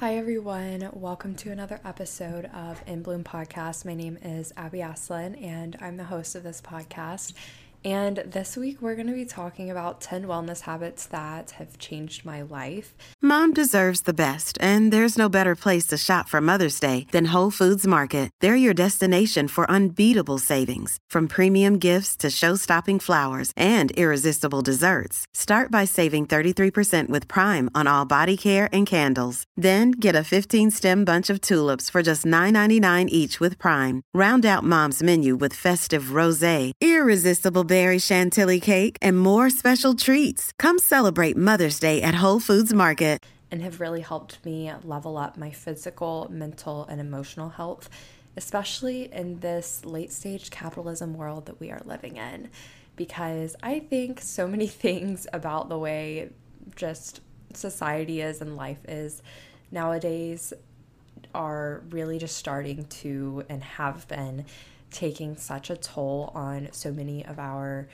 Hi, everyone. Welcome to another episode of In Bloom Podcast. My name is Abby Asselin, and I'm the host of this podcast. And this week, we're going to be talking about 10 wellness habits that have changed my life. Mom deserves the best, and there's no better place to shop for Mother's Day than Whole Foods Market. They're your destination for unbeatable savings, from premium gifts to show stopping flowers and irresistible desserts. Start by saving 33% with Prime on all body care and candles. Then get a 15 stem bunch of tulips for just $9.99 each with Prime. Round out Mom's menu with festive rose, irresistible berry chantilly cake, and more special treats. Come celebrate Mother's Day at Whole Foods Market. And have really helped me level up my physical, mental, and emotional health, especially in this late stage capitalism world that we are living in. Because I think so many things about the way just society is and life is nowadays are really just starting to and have been taking such a toll on so many of our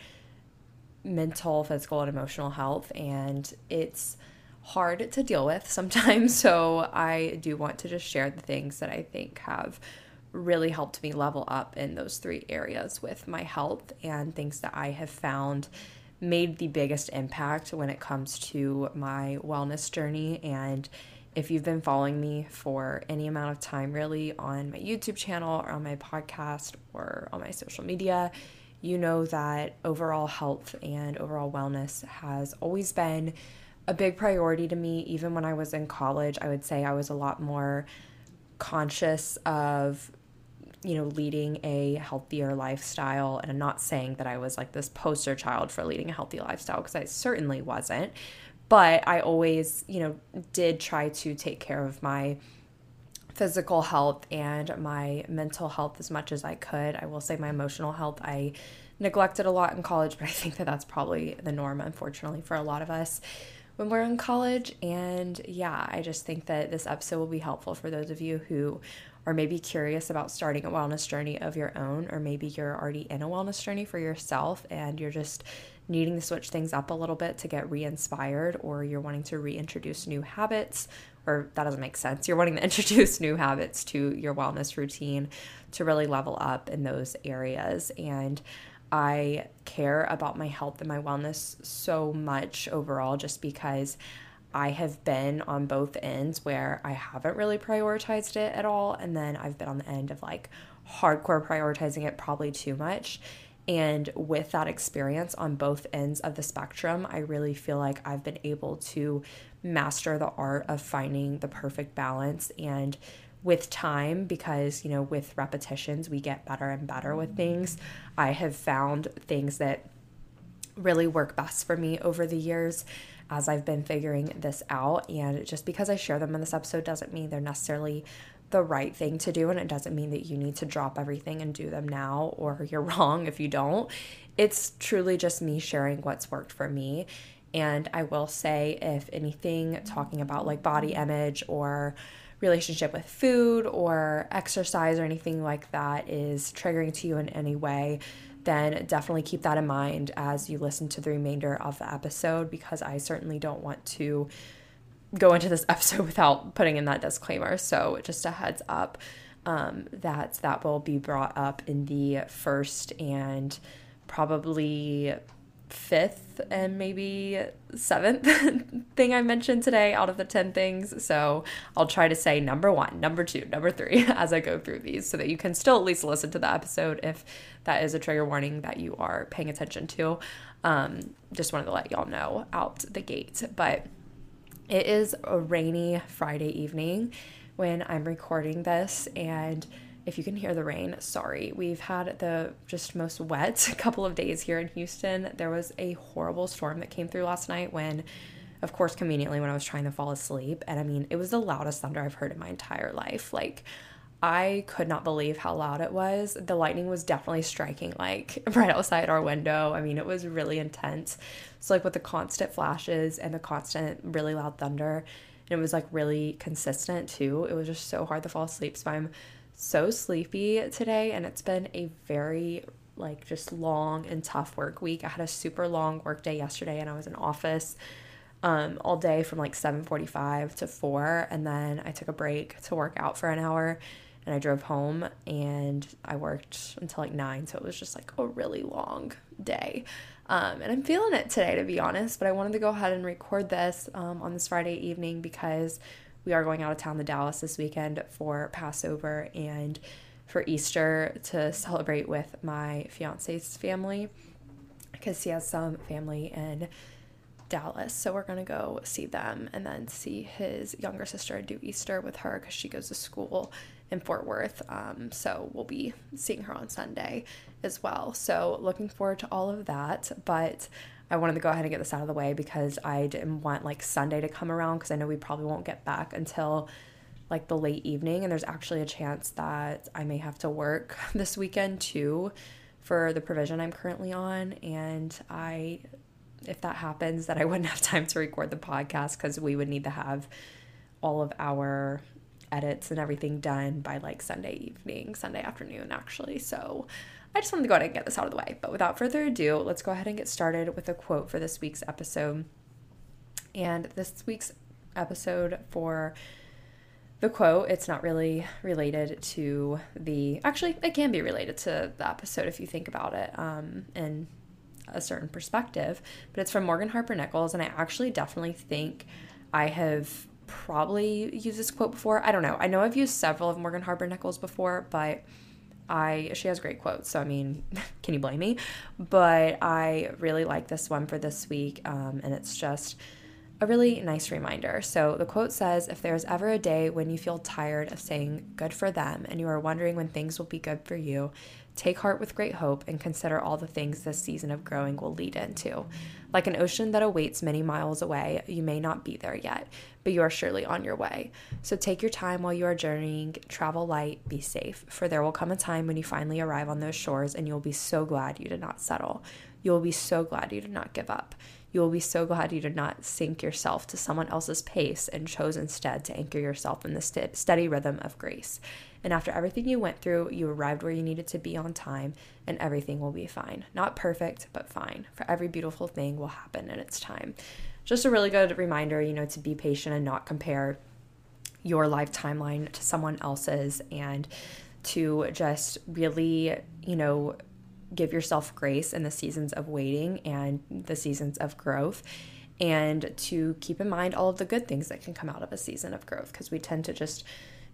mental, physical, and emotional health. And it's hard to deal with sometimes. So I do want to just share the things that I think have really helped me level up in those three areas with my health and things that I have found made the biggest impact when it comes to my wellness journey and if you've been following me for any amount of time, really, on my YouTube channel or on my podcast or on my social media, you know that overall health and overall wellness has always been a big priority to me. Even when I was in college, I would say I was a lot more conscious of you know leading a healthier lifestyle and I'm not saying that I was like this poster child for leading a healthy lifestyle because I certainly wasn't but I always, you know, did try to take care of my physical health and my mental health as much as I could. I will say my emotional health I neglected a lot in college, but I think that that's probably the norm, unfortunately, for a lot of us when we're in college. And yeah, I just think that this episode will be helpful for those of you who are maybe curious about starting a wellness journey of your own, or maybe you're already in a wellness journey for yourself and you're just needing to switch things up a little bit to get re inspired, or you're wanting to reintroduce new habits, or that doesn't make sense. You're wanting to introduce new habits to your wellness routine to really level up in those areas. And I care about my health and my wellness so much overall just because I have been on both ends where I haven't really prioritized it at all. And then I've been on the end of like hardcore prioritizing it probably too much. And with that experience on both ends of the spectrum, I really feel like I've been able to master the art of finding the perfect balance. And with time because you know with repetitions we get better and better with things i have found things that really work best for me over the years as i've been figuring this out. And just because i share them in this episode doesn't mean they're necessarily the right thing to do and it doesn't mean that you need to drop everything and do them now or you're wrong if you don't. It's truly just me sharing what's worked for me. And I will say, if anything, talking about like body image or relationship with food or exercise or anything like that is triggering to you in any way, then definitely keep that in mind as you listen to the remainder of the episode because I certainly don't want to go into this episode without putting in that disclaimer. So, just a heads up um, that that will be brought up in the first and probably fifth and maybe seventh thing I mentioned today out of the 10 things. So I'll try to say number one, number two, number three as I go through these so that you can still at least listen to the episode if that is a trigger warning that you are paying attention to. Um, just wanted to let y'all know out the gate. But it is a rainy Friday evening when I'm recording this, and if you can hear the rain, sorry. We've had the just most wet couple of days here in Houston. There was a horrible storm that came through last night when, of course, conveniently when I was trying to fall asleep. And I mean, it was the loudest thunder I've heard in my entire life. Like, I could not believe how loud it was. The lightning was definitely striking like right outside our window. I mean, it was really intense. So like with the constant flashes and the constant really loud thunder, and it was like really consistent too. It was just so hard to fall asleep. So I'm so sleepy today and it's been a very like just long and tough work week. I had a super long work day yesterday and I was in office um, all day from like 7:45 to 4 and then I took a break to work out for an hour and I drove home and I worked until like 9 so it was just like a really long day. Um, and I'm feeling it today to be honest, but I wanted to go ahead and record this um, on this Friday evening because we are going out of town to Dallas this weekend for Passover and for Easter to celebrate with my fiance's family because he has some family in Dallas. So we're going to go see them and then see his younger sister do Easter with her because she goes to school in Fort Worth. Um, so we'll be seeing her on Sunday as well. So looking forward to all of that. But I wanted to go ahead and get this out of the way because I didn't want like Sunday to come around because I know we probably won't get back until like the late evening. And there's actually a chance that I may have to work this weekend too for the provision I'm currently on. And I if that happens, that I wouldn't have time to record the podcast because we would need to have all of our edits and everything done by like Sunday evening, Sunday afternoon, actually. So I just wanted to go ahead and get this out of the way. But without further ado, let's go ahead and get started with a quote for this week's episode. And this week's episode for the quote, it's not really related to the. Actually, it can be related to the episode if you think about it. Um, and a certain perspective, but it's from Morgan Harper Nichols, and I actually definitely think I have probably used this quote before. I don't know. I know I've used several of Morgan Harper Nichols before, but I she has great quotes, so I mean, can you blame me? But I really like this one for this week, um, and it's just a really nice reminder. So the quote says, "If there's ever a day when you feel tired of saying good for them, and you are wondering when things will be good for you." Take heart with great hope and consider all the things this season of growing will lead into. Like an ocean that awaits many miles away, you may not be there yet, but you are surely on your way. So take your time while you are journeying, travel light, be safe, for there will come a time when you finally arrive on those shores and you will be so glad you did not settle. You will be so glad you did not give up. You will be so glad you did not sync yourself to someone else's pace and chose instead to anchor yourself in the st- steady rhythm of grace. And after everything you went through, you arrived where you needed to be on time, and everything will be fine. Not perfect, but fine. For every beautiful thing will happen in its time. Just a really good reminder, you know, to be patient and not compare your life timeline to someone else's and to just really, you know, give yourself grace in the seasons of waiting and the seasons of growth and to keep in mind all of the good things that can come out of a season of growth because we tend to just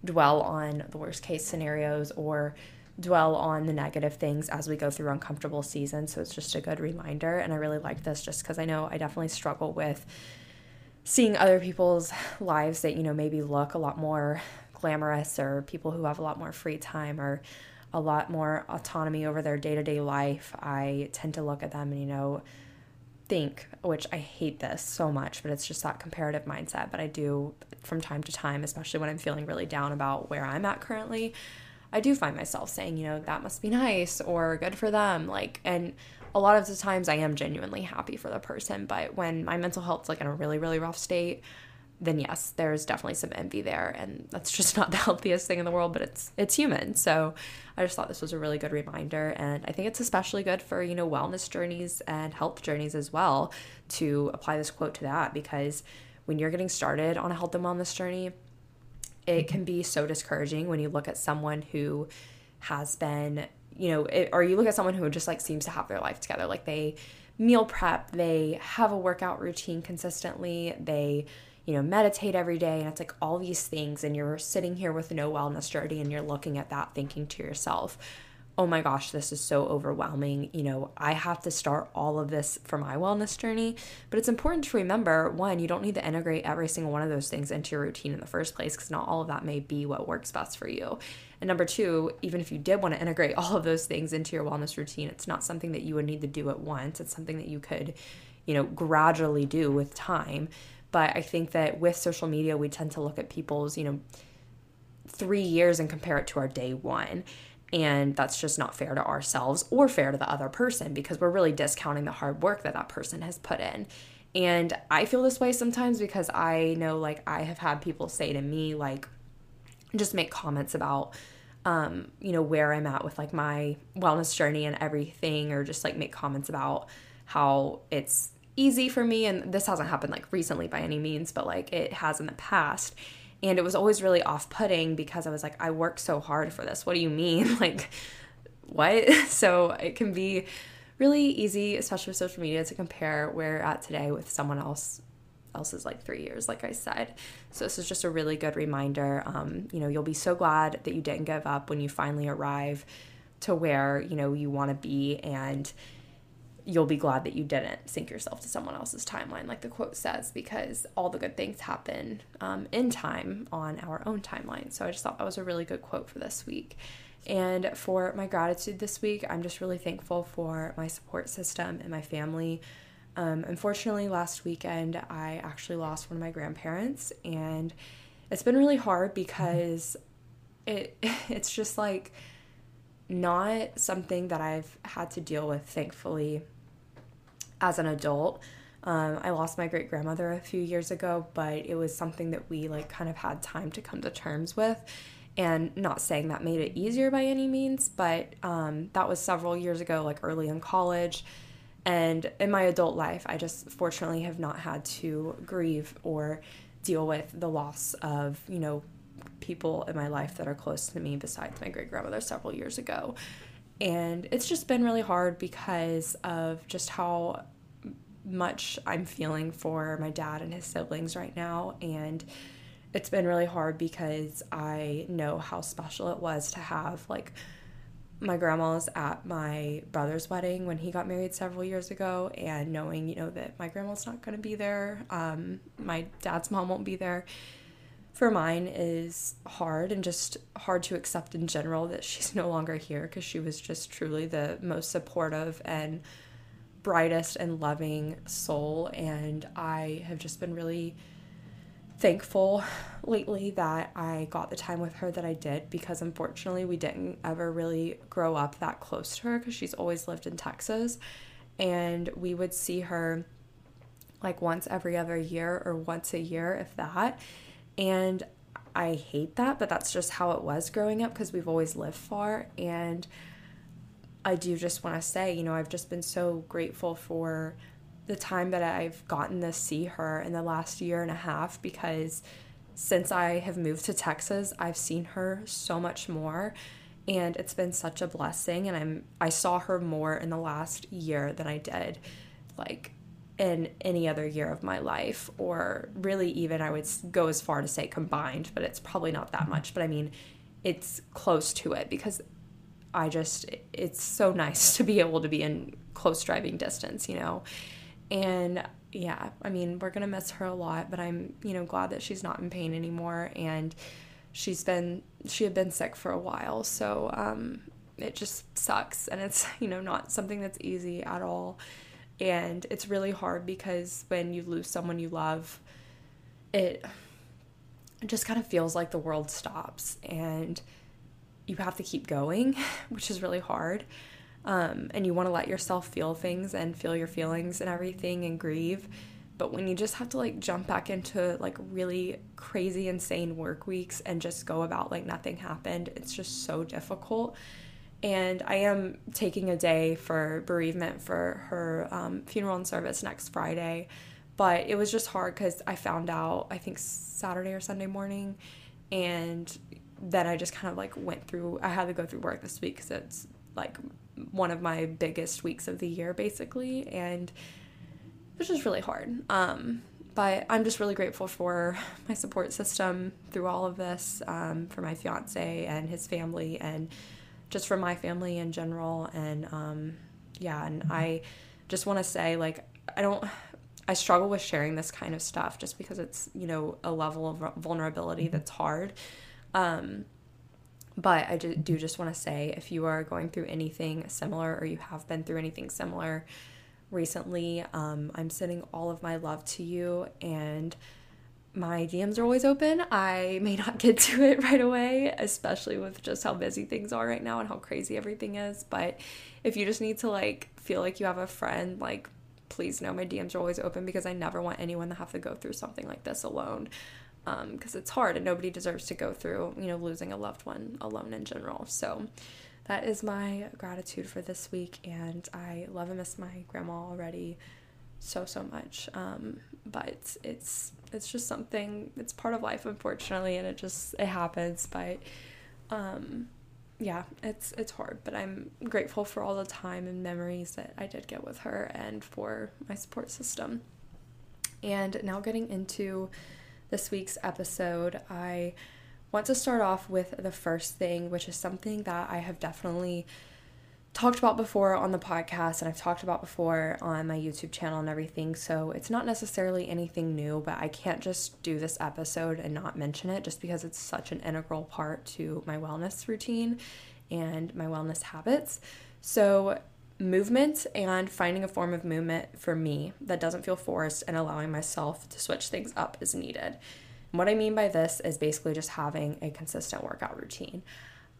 dwell on the worst case scenarios or dwell on the negative things as we go through uncomfortable seasons. So it's just a good reminder. And I really like this just because I know I definitely struggle with seeing other people's lives that, you know, maybe look a lot more glamorous or people who have a lot more free time or a lot more autonomy over their day to day life. I tend to look at them and, you know, think, which I hate this so much, but it's just that comparative mindset. But I do from time to time, especially when I'm feeling really down about where I'm at currently, I do find myself saying, you know, that must be nice or good for them. Like, and a lot of the times I am genuinely happy for the person. But when my mental health's like in a really, really rough state, then yes, there's definitely some envy there, and that's just not the healthiest thing in the world. But it's it's human, so I just thought this was a really good reminder, and I think it's especially good for you know wellness journeys and health journeys as well to apply this quote to that because when you're getting started on a health and wellness journey, it can be so discouraging when you look at someone who has been you know, it, or you look at someone who just like seems to have their life together, like they meal prep, they have a workout routine consistently, they you know, meditate every day. And it's like all these things. And you're sitting here with no wellness journey and you're looking at that thinking to yourself, oh my gosh, this is so overwhelming. You know, I have to start all of this for my wellness journey. But it's important to remember one, you don't need to integrate every single one of those things into your routine in the first place because not all of that may be what works best for you. And number two, even if you did want to integrate all of those things into your wellness routine, it's not something that you would need to do at once. It's something that you could, you know, gradually do with time. But I think that with social media, we tend to look at people's, you know, three years and compare it to our day one. And that's just not fair to ourselves or fair to the other person because we're really discounting the hard work that that person has put in. And I feel this way sometimes because I know, like, I have had people say to me, like, just make comments about, um, you know, where I'm at with like my wellness journey and everything, or just like make comments about how it's easy for me and this hasn't happened like recently by any means but like it has in the past. And it was always really off-putting because i was like i work so hard for this. What do you mean? Like what? So it can be really easy especially with social media to compare where you're at today with someone else else's like three years like i said. So this is just a really good reminder. Um, you know you'll be so glad that you didn't give up when you finally arrive to where you know you want to be and you'll be glad that you didn't sync yourself to someone else's timeline, like the quote says, because all the good things happen um, in time on our own timeline. So I just thought that was a really good quote for this week. And for my gratitude this week, I'm just really thankful for my support system and my family. Um, unfortunately, last weekend, I actually lost one of my grandparents, and it's been really hard because it it's just like not something that I've had to deal with, thankfully, as an adult. Um, I lost my great grandmother a few years ago, but it was something that we like kind of had time to come to terms with. And not saying that made it easier by any means, but um, that was several years ago, like early in college. And in my adult life, I just fortunately have not had to grieve or deal with the loss of, you know, people in my life that are close to me besides my great grandmother several years ago. And it's just been really hard because of just how much I'm feeling for my dad and his siblings right now. And it's been really hard because I know how special it was to have like my grandma's at my brother's wedding when he got married several years ago and knowing you know that my grandma's not going to be there um, my dad's mom won't be there for mine is hard and just hard to accept in general that she's no longer here because she was just truly the most supportive and brightest and loving soul. And I have just been really thankful lately that I got the time with her that I did because unfortunately we didn't ever really grow up that close to her because she's always lived in Texas. And we would see her like once every other year or once a year, if that and I hate that, but that's just how it was growing up because we've always lived far. And I do just want to say, you know, I've just been so grateful for the time that I've gotten to see her in the last year and a half because since I have moved to Texas, I've seen her so much more and it's been such a blessing and I'm I saw her more in the last year than I did like in any other year of my life, or really even I would go as far to say combined, but it's probably not that much. But I mean, it's close to it because I just, it's so nice to be able to be in close driving distance, you know? And yeah, I mean, we're going to miss her a lot, but I'm, you know, glad that she's not in pain anymore. And she's been, she had been sick for a while. So, um, it just sucks. And it's, you know, not something that's easy at all and it's really hard because when you lose someone you love it just kind of feels like the world stops and you have to keep going which is really hard. Um, and you want to let yourself feel things and feel your feelings and everything and grieve. But when you just have to like jump back into like really crazy insane work weeks and just go about like nothing happened it's just so difficult and I am taking a day for bereavement for her um, funeral and service next Friday. But it was just hard because I found out, I think, Saturday or Sunday morning. And then I just kind of like went through, I had to go through work this week because it's like one of my biggest weeks of the year, basically. And it was just really hard. Um, but I'm just really grateful for my support system through all of this, um, for my fiance and his family, and just for my family in general. And um, yeah, and I just want to say, like, I don't, I struggle with sharing this kind of stuff just because it's, you know, a level of vulnerability mm-hmm. that's hard. Um, but I do just want to say if you are going through anything similar or you have been through anything similar recently, um, I'm sending all of my love to you and my DMs are always open. I may not get to it right away, especially with just how busy things are right now and how crazy everything is. But if you just need to like feel like you have a friend, like please know my DMs are always open because I never want anyone to have to go through something like this alone. Because um, it's hard and nobody deserves to go through, you know, losing a loved one alone in general. So that is my gratitude for this week. And I love and miss my grandma already so so much. Um, but it's it's just something. It's part of life, unfortunately, and it just it happens. But um, yeah, it's it's hard. But I'm grateful for all the time and memories that I did get with her, and for my support system. And now getting into this week's episode, I want to start off with the first thing, which is something that I have definitely talked about before on the podcast and I've talked about before on my YouTube channel and everything. So it's not necessarily anything new, but I can't just do this episode and not mention it just because it's such an integral part to my wellness routine and my wellness habits. So, movement and finding a form of movement for me that doesn't feel forced and allowing myself to switch things up as needed. What I mean by this is basically just having a consistent workout routine.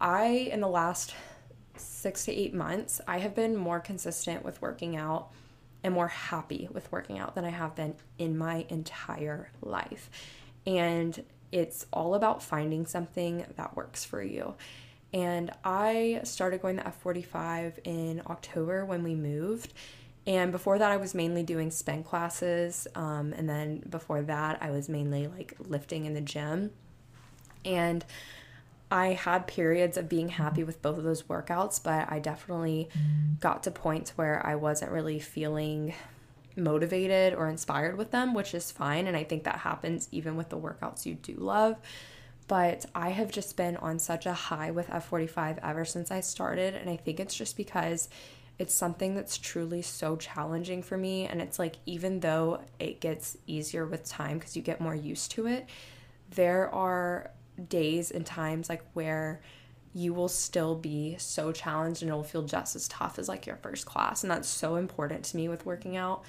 I, in the last six to eight months, I have been more consistent with working out and more happy with working out than I have been in my entire life. And it's all about finding something that works for you. And I started going to F45 in October when we moved. And before that, I was mainly doing spin classes. Um, and then before that, I was mainly like lifting in the gym. And I had periods of being happy with both of those workouts, but I definitely got to points where I wasn't really feeling motivated or inspired with them, which is fine. And I think that happens even with the workouts you do love. But I have just been on such a high with F45 ever since I started. And I think it's just because it's something that's truly so challenging for me. And it's like, even though it gets easier with time because you get more used to it, there are days and times like where you will still be so challenged and it'll feel just as tough as like your first class. And that's so important to me with working out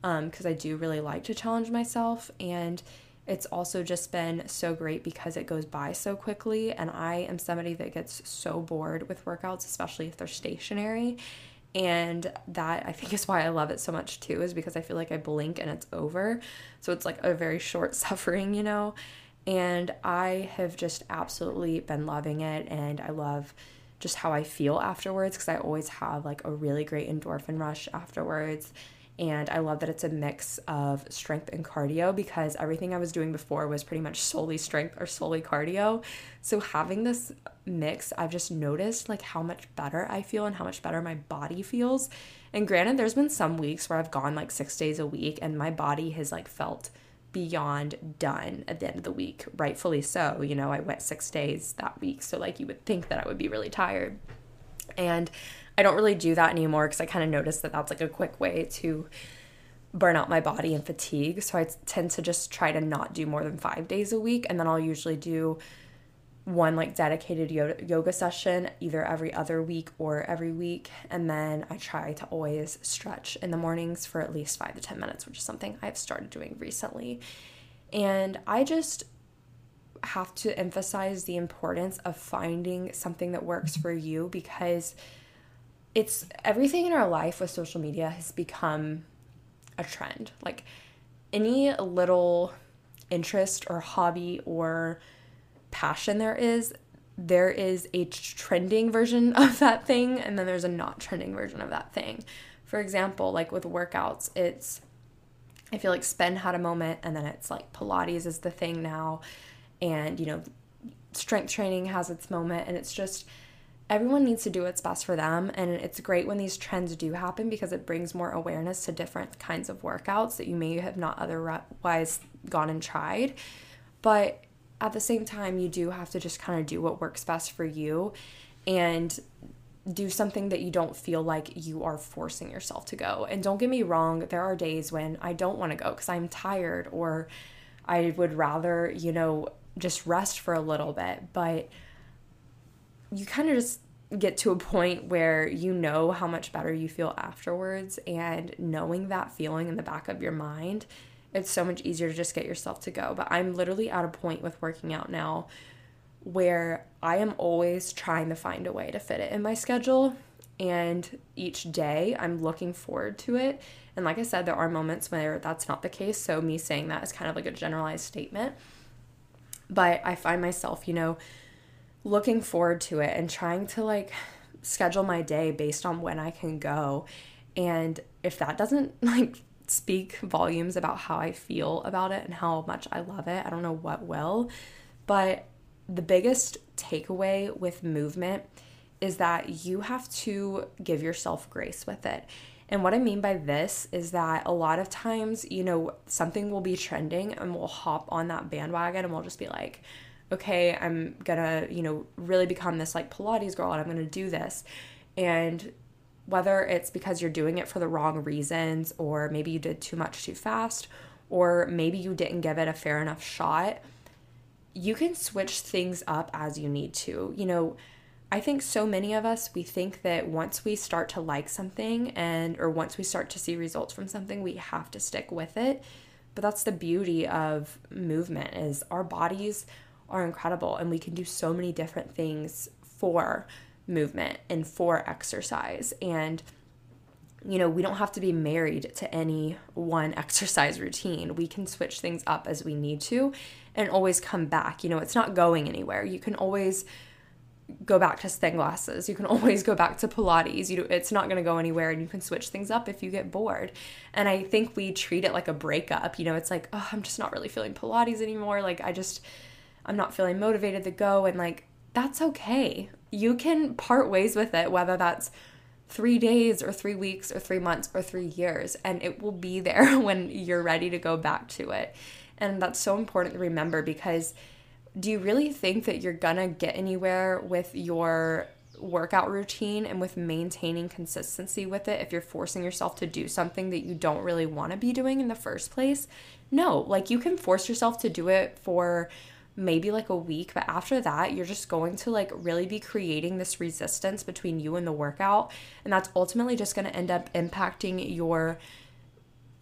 because um, i do really like to challenge myself. And it's also just been so great because it goes by so quickly. And i am somebody that gets so bored with workouts especially if they're stationary. And that i think is why i love it so much too is because i feel like i blink and it's over. So it's like a very short suffering you know and I have just absolutely been loving it. And I love just how I feel afterwards because I always have like a really great endorphin rush afterwards. And I love that it's a mix of strength and cardio because everything I was doing before was pretty much solely strength or solely cardio. So having this mix, I've just noticed like how much better I feel and how much better my body feels. And granted, there's been some weeks where I've gone like six days a week and my body has like felt beyond done at the end of the week, rightfully so. You know, I went six days that week, so like you would think that I would be really tired. And I don't really do that anymore because I kind of noticed that that's like a quick way to burn out my body and fatigue. So I tend to just try to not do more than five days a week. And then I'll usually do one like dedicated yoga session either every other week or every week. And then i try to always stretch in the mornings for at least 5 to 10 minutes which is something i've started doing recently. And i just have to emphasize the importance of finding something that works for you because it's everything in our life with social media has become a trend. Like any little interest or hobby or passion there is, there is a trending version of that thing and then there's a not trending version of that thing. For example, like with workouts, it's I feel like Spin had a moment and then it's like Pilates is the thing now and you know strength training has its moment and it's just everyone needs to do what's best for them and it's great when these trends do happen because it brings more awareness to different kinds of workouts that you may have not otherwise gone and tried but at the same time, you do have to just kind of do what works best for you and do something that you don't feel like you are forcing yourself to go. And don't get me wrong, there are days when I don't want to go because I'm tired or I would rather, you know, just rest for a little bit. But you kind of just get to a point where you know how much better you feel afterwards. And knowing that feeling in the back of your mind it's so much easier to just get yourself to go. But I'm literally at a point with working out now where I am always trying to find a way to fit it in my schedule. And each day I'm looking forward to it. And like I said, there are moments where that's not the case. So me saying that is kind of like a generalized statement. But I find myself, you know, looking forward to it and trying to like schedule my day based on when I can go. And if that doesn't like speak volumes about how I feel about it and how much I love it. I don't know what will, but the biggest takeaway with movement is that you have to give yourself grace with it. And what I mean by this is that a lot of times, you know, something will be trending and we'll hop on that bandwagon and we'll just be like, okay, I'm gonna, you know, really become this like Pilates girl and I'm gonna do this. And whether it's because you're doing it for the wrong reasons or maybe you did too much too fast or maybe you didn't give it a fair enough shot, you can switch things up as you need to. You know, I think so many of us we think that once we start to like something and or once we start to see results from something, we have to stick with it. But that's the beauty of movement is our bodies are incredible and we can do so many different things for movement and for exercise and you know, we don't have to be married to any one exercise routine. We can switch things up as we need to and always come back. You know, it's not going anywhere. You can always go back to spin classes. You can always go back to Pilates. You it's not going to go anywhere and you can switch things up if you get bored. And I think we treat it like a breakup. You know, it's like, "Oh, I'm just not really feeling Pilates anymore. Like I just I'm not feeling motivated to go." And like that's okay. You can part ways with it whether that's 3 days or 3 weeks or 3 months or 3 years and it will be there when you're ready to go back to it. And that's so important to remember because do you really think that you're gonna get anywhere with your workout routine and with maintaining consistency with it if you're forcing yourself to do something that you don't really want to be doing in the first place? No, like you can force yourself to do it for maybe like a week, but after that, you're just going to like really be creating this resistance between you and the workout. And that's ultimately just going to end up impacting your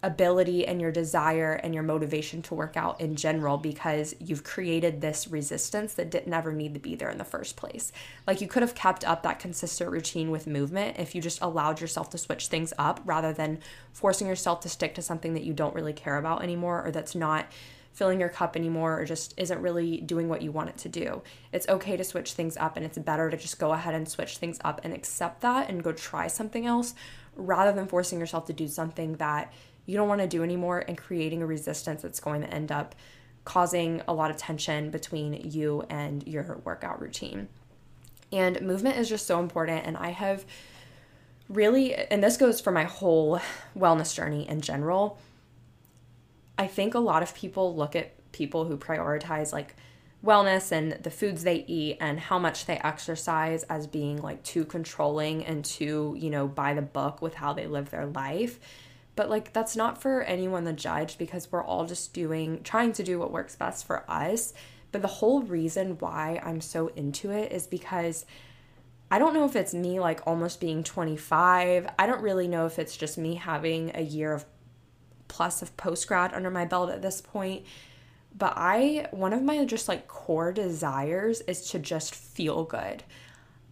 ability and your desire and your motivation to work out in general because you've created this resistance that didn't ever need to be there in the first place. Like you could have kept up that consistent routine with movement if you just allowed yourself to switch things up rather than forcing yourself to stick to something that you don't really care about anymore or that's not filling your cup anymore or just isn't really doing what you want it to do. It's okay to switch things up and it's better to just go ahead and switch things up and accept that and go try something else rather than forcing yourself to do something that you don't want to do anymore and creating a resistance that's going to end up causing a lot of tension between you and your workout routine. And movement is just so important. And I have really, and this goes for my whole wellness journey in general. I think a lot of people look at people who prioritize like wellness and the foods they eat and how much they exercise as being like too controlling and too, you know, by the book with how they live their life. But like that's not for anyone to judge because we're all just doing trying to do what works best for us. But the whole reason why I'm so into it is because I don't know if it's me like almost being 25. I don't really know if it's just me having a year of plus of post grad under my belt at this point. But I, one of my just like core desires is to just feel good.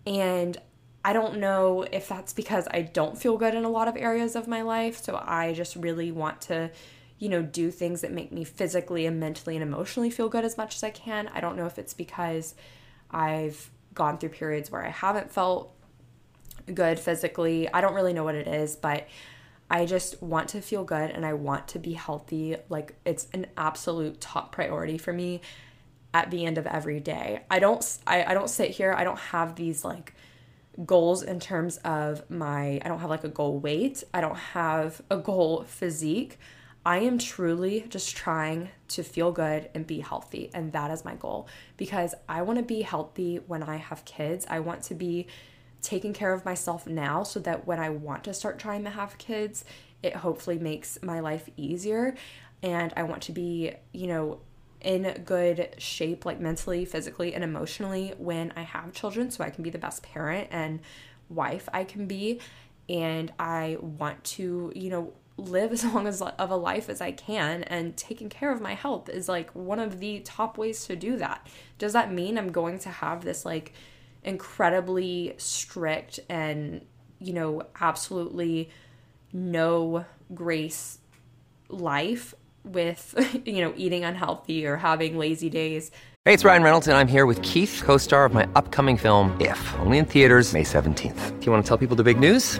And I don't know if that's because I don't feel good in a lot of areas of my life. So I just really want to, you know, do things that make me physically and mentally and emotionally feel good as much as I can. I don't know if it's because I've gone through periods where I haven't felt good physically. I don't really know what it is, but I just want to feel good and I want to be healthy. Like it's an absolute top priority for me at the end of every day. I don't I, I don't sit here, I don't have these like goals in terms of my I don't have like a goal weight, I don't have a goal physique. I am truly just trying to feel good and be healthy and that is my goal because I want to be healthy when I have kids. I want to be taking care of myself now so that when I want to start trying to have kids, it hopefully makes my life easier and I want to be, you know, in good shape, like mentally, physically, and emotionally when I have children, so I can be the best parent and wife I can be. And I want to, you know, live as long as of a life as I can and taking care of my health is like one of the top ways to do that. Does that mean I'm going to have this like incredibly strict and you know absolutely no grace life with, you know, eating unhealthy or having lazy days. Hey, it's Ryan Reynolds, and I'm here with Keith, co star of my upcoming film, If, only in theaters, May 17th. Do you want to tell people the big news?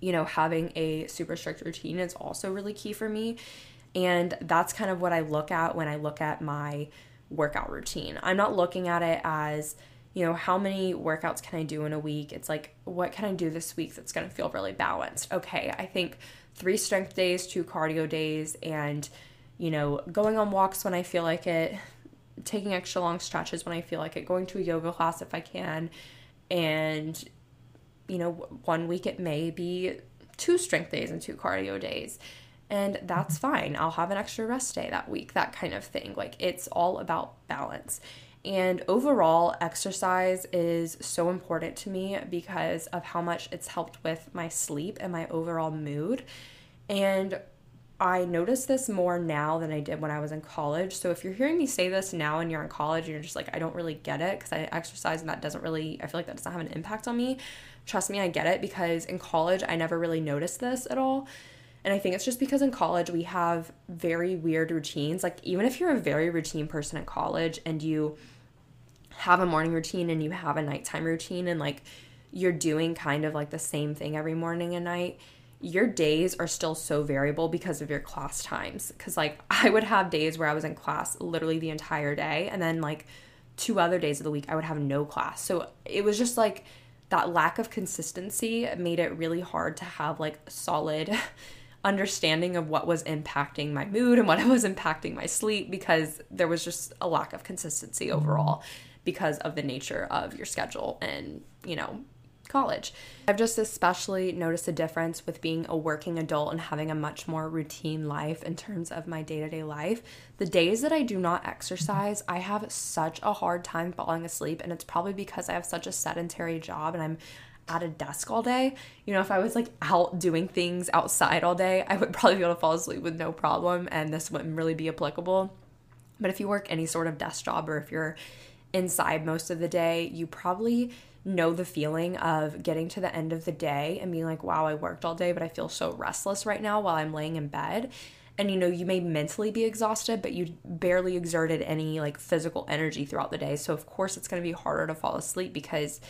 you know, having a super strict routine is also really key for me. And that's kind of what I look at when I look at my workout routine. I'm not looking at it as, you know, how many workouts can I do in a week? It's like, what can I do this week that's going to feel really balanced? Okay, I think three strength days, two cardio days, and, you know, going on walks when I feel like it, taking extra long stretches when I feel like it, going to a yoga class if I can, and you know, one week it may be two strength days and two cardio days. And that's mm-hmm. fine. I'll have an extra rest day that week, that kind of thing. Like it's all about balance. And overall, exercise is so important to me because of how much it's helped with my sleep and my overall mood. And I notice this more now than I did when I was in college. So if you're hearing me say this now and you're in college and you're just like, I don't really get it because I exercise and that doesn't really, I feel like that doesn't have an impact on me. Trust me, I get it because in college, I never really noticed this at all. And I think it's just because in college we have very weird routines. Like, even if you're a very routine person in college and you have a morning routine and you have a nighttime routine and like you're doing kind of like the same thing every morning and night, your days are still so variable because of your class times. Because, like, I would have days where I was in class literally the entire day, and then, like, two other days of the week, I would have no class. So it was just like that lack of consistency made it really hard to have like solid understanding of what was impacting my mood and what was impacting my sleep because there was just a lack of consistency overall because of the nature of your schedule and, you know, college. I've just especially noticed a difference with being a working adult and having a much more routine life in terms of my day to day life. The days that I do not exercise, I have such a hard time falling asleep, and it's probably because I have such a sedentary job and I'm at a desk all day. You know, if I was like out doing things outside all day, I would probably be able to fall asleep with no problem, and this wouldn't really be applicable. But if you work any sort of desk job or if you're inside most of the day, you probably know the feeling of getting to the end of the day and being like, wow, I worked all day, but I feel so restless right now while I'm laying in bed. And you know, you may mentally be exhausted, but you barely exerted any like physical energy throughout the day. So, of course, it's going to be harder to fall asleep because,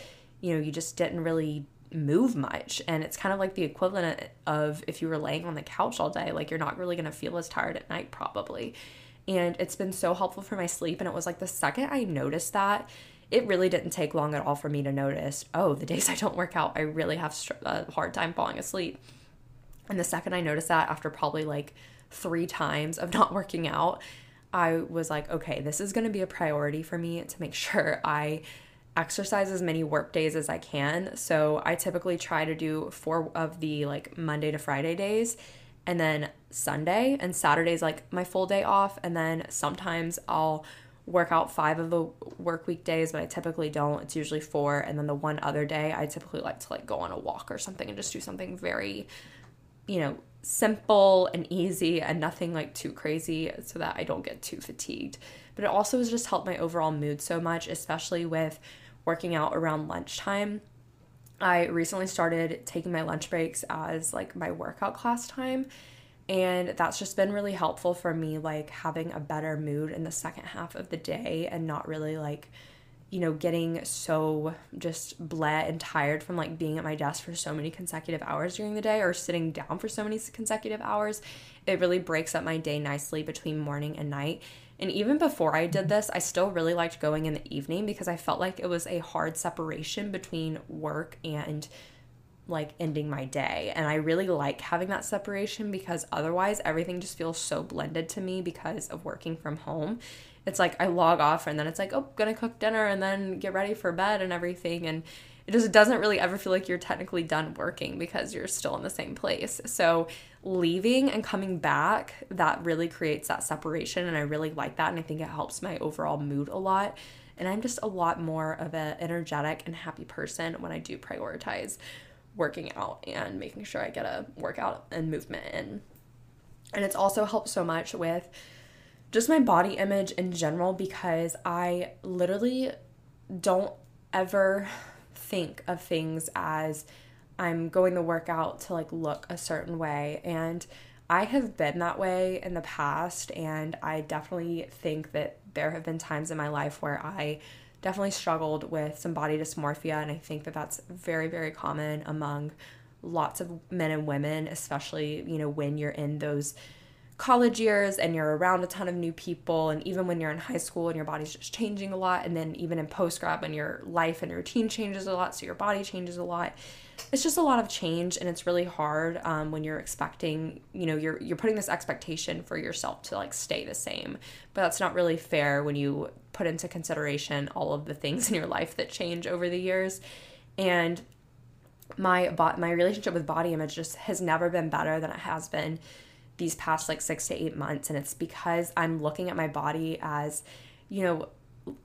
you know, you just didn't really move much. And it's kind of like the equivalent of if you were laying on the couch all day, like you're not really going to feel as tired at night, probably. And it's been so helpful for my sleep. And it was like the second I noticed that, it really didn't take long at all for me to notice oh, the days I don't work out, I really have a hard time falling asleep. And the second I noticed that, after probably like three times of not working out, I was like, okay, this is going to be a priority for me to make sure I exercise as many work days as I can. So I typically try to do four of the like Monday to Friday days and then Sunday and Saturday's like my full day off. And then sometimes I'll work out five of the work week days, but I typically don't. It's usually four. And then the one other day, I typically like to like go on a walk or something and just do something very, you know, simple and easy and nothing like too crazy so that I don't get too fatigued. But it also has just helped my overall mood so much, especially with working out around lunchtime. I recently started taking my lunch breaks as like my workout class time and that's just been really helpful for me, like having a better mood in the second half of the day and not really like, you know, getting so just bled and tired from like being at my desk for so many consecutive hours during the day or sitting down for so many consecutive hours. It really breaks up my day nicely between morning and night. And even before I did this, I still really liked going in the evening because I felt like it was a hard separation between work and like ending my day. And I really like having that separation because otherwise everything just feels so blended to me because of working from home. It's like I log off and then it's like, oh, gonna cook dinner and then get ready for bed and everything. And it just doesn't really ever feel like you're technically done working because you're still in the same place. So leaving and coming back, that really creates that separation. And I really like that. And I think it helps my overall mood a lot. And I'm just a lot more of an energetic and happy person when I do prioritize working out and making sure I get a workout and movement in. And it's also helped so much with just my body image in general because I literally don't ever think of things as I'm going to work out to like look a certain way. And I have been that way in the past. And I definitely think that there have been times in my life where I definitely struggled with some body dysmorphia. And I think that that's very, very common among lots of men and women, especially, you know, when you're in those college years and you're around a ton of new people and even when you're in high school and your body's just changing a lot and then even in post grad when your life and routine changes a lot so your body changes a lot it's just a lot of change and it's really hard um, when you're expecting you know you're you're putting this expectation for yourself to like stay the same but that's not really fair when you put into consideration all of the things in your life that change over the years and my my relationship with body image just has never been better than it has been these past like six to eight months. And it's because I'm looking at my body as, you know,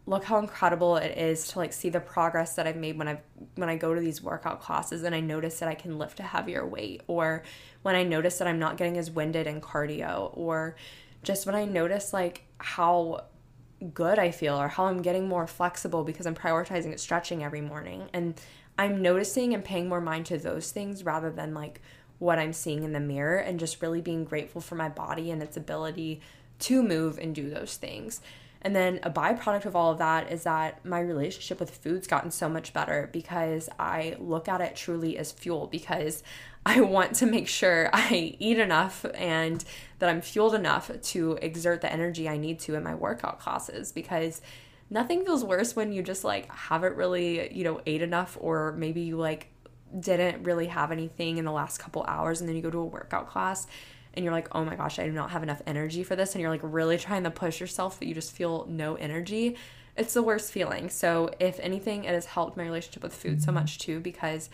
look how incredible it is to like see the progress that I've made when I when I go to these workout classes and I notice that I can lift a heavier weight or when I notice that I'm not getting as winded in cardio or just when I notice like how good I feel or how I'm getting more flexible because I'm prioritizing it stretching every morning and I'm noticing and paying more mind to those things rather than like what I'm seeing in the mirror and just really being grateful for my body and its ability to move and do those things. And then a byproduct of all of that is that my relationship with food's gotten so much better because I look at it truly as fuel because I want to make sure I eat enough and that I'm fueled enough to exert the energy I need to in my workout classes because nothing feels worse when you just like haven't really, you know, ate enough or maybe you like didn't really have anything in the last couple hours and then you go to a workout class and you're like, oh my gosh, I do not have enough energy for this. And you're like really trying to push yourself, but you just feel no energy. It's the worst feeling. So, if anything, it has helped my relationship with food so much too, because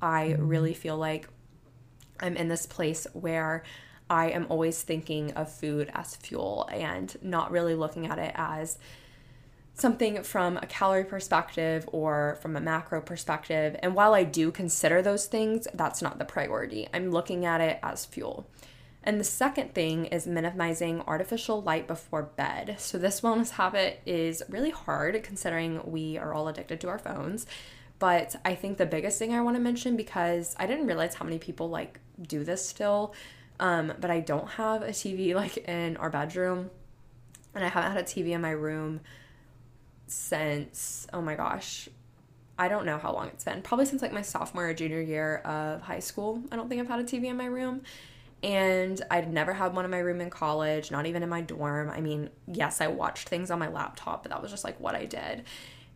I really feel like I'm in this place where I am always thinking of food as fuel and not really looking at it as something from a calorie perspective or from a macro perspective. And while I do consider those things, that's not the priority. I'm looking at it as fuel. And the second thing is minimizing artificial light before bed. So, this wellness habit is really hard considering we are all addicted to our phones. But I think the biggest thing I want to mention because I didn't realize how many people like do this still. Um, but I don't have a TV like in our bedroom, and I haven't had a TV in my room since, oh my gosh, I don't know how long it's been. Probably since like my sophomore or junior year of high school. I don't think I've had a TV in my room. And I'd never had one in my room in college, not even in my dorm. I mean, yes, I watched things on my laptop, but that was just like what I did.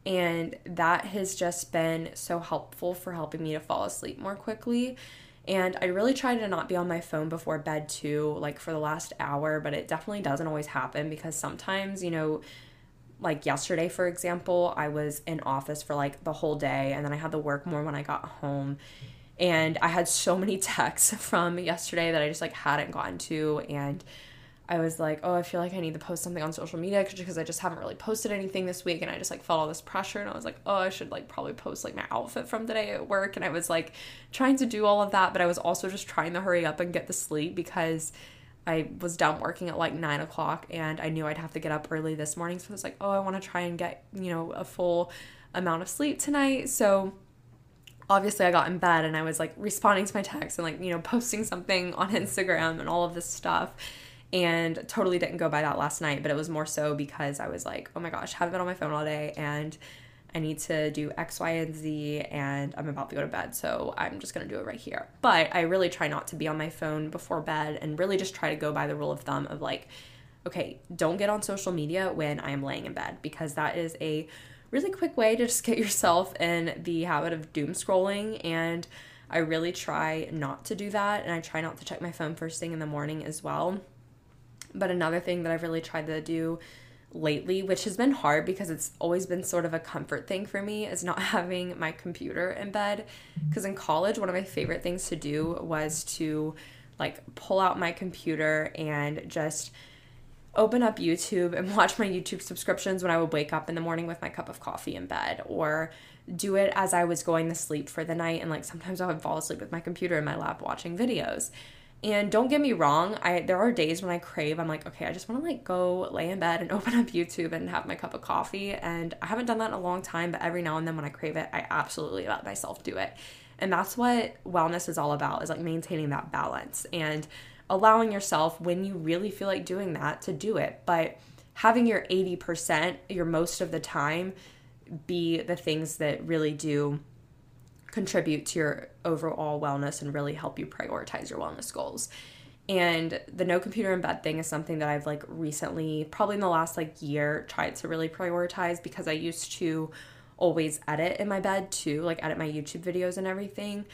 And that has just been so helpful for helping me to fall asleep more quickly. And I really try to not be on my phone before bed too, like for the last hour, but it definitely doesn't always happen because sometimes, you know, like yesterday for example i was in office for like the whole day and then i had to work more when i got home and i had so many texts from yesterday that i just like hadn't gotten to and i was like oh i feel like i need to post something on social media because i just haven't really posted anything this week and i just like felt all this pressure and i was like oh i should like probably post like my outfit from today at work and i was like trying to do all of that but i was also just trying to hurry up and get the sleep because I was done working at like nine o'clock and I knew I'd have to get up early this morning. So I was like, oh, I want to try and get, you know, a full amount of sleep tonight. So obviously I got in bed and I was like responding to my text and like, you know, posting something on Instagram and all of this stuff. And totally didn't go by that last night, but it was more so because I was like, oh my gosh, haven't been on my phone all day and I need to do X, Y, and Z, and I'm about to go to bed, so I'm just gonna do it right here. But I really try not to be on my phone before bed and really just try to go by the rule of thumb of like, okay, don't get on social media when I am laying in bed because that is a really quick way to just get yourself in the habit of doom scrolling. And I really try not to do that, and I try not to check my phone first thing in the morning as well. But another thing that I've really tried to do lately, which has been hard because it's always been sort of a comfort thing for me, is not having my computer in bed. Because in college, one of my favorite things to do was to like pull out my computer and just open up YouTube and watch my YouTube subscriptions when I would wake up in the morning with my cup of coffee in bed or do it as I was going to sleep for the night. And like sometimes I would fall asleep with my computer in my lap watching videos. And don't get me wrong, I there are days when I crave, I'm like, okay, I just want to like go lay in bed and open up YouTube and have my cup of coffee. And I haven't done that in a long time, but every now and then when I crave it, I absolutely let myself do it. And that's what wellness is all about, is like maintaining that balance and allowing yourself when you really feel like doing that to do it. But having your 80%, your most of the time, be the things that really do contribute to your overall wellness and really help you prioritize your wellness goals. And the no computer in bed thing is something that I've like recently, probably in the last like year, tried to really prioritize because I used to always edit in my bed too, like edit my YouTube videos and everything.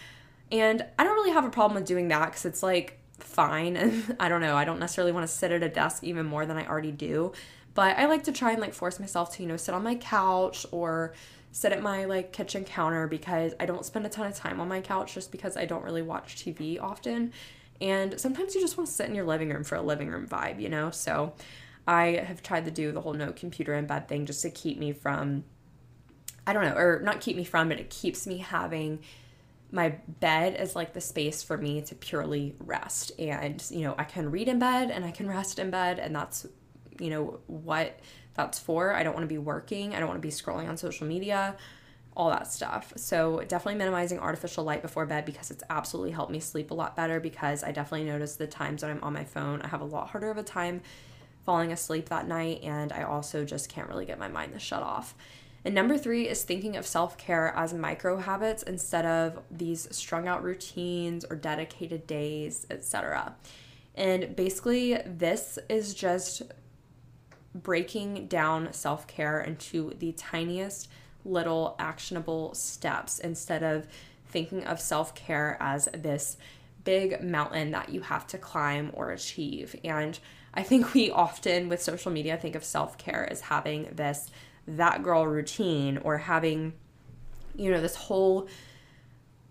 And I don't really have a problem with doing that because it's like fine. And I don't know, I don't necessarily want to sit at a desk even more than I already do. But I like to try and like force myself to, you know, sit on my couch or sit at my like kitchen counter because I don't spend a ton of time on my couch just because I don't really watch TV often. And sometimes you just want to sit in your living room for a living room vibe, you know? So I have tried to do the whole no computer in bed thing just to keep me from, I don't know, or not keep me from, but it keeps me having my bed is like the space for me to purely rest. And, you know, I can read in bed and I can rest in bed. And that's, you know, what that's for. I don't want to be working. I don't want to be scrolling on social media, all that stuff. So, definitely minimizing artificial light before bed because it's absolutely helped me sleep a lot better. Because I definitely notice the times that I'm on my phone, I have a lot harder of a time falling asleep that night. And I also just can't really get my mind to shut off. And number three is thinking of self care as micro habits instead of these strung out routines or dedicated days, etc. And basically, this is just breaking down self care into the tiniest little actionable steps instead of thinking of self care as this big mountain that you have to climb or achieve. And I think we often with social media think of self care as having this that girl routine or having, you know, this whole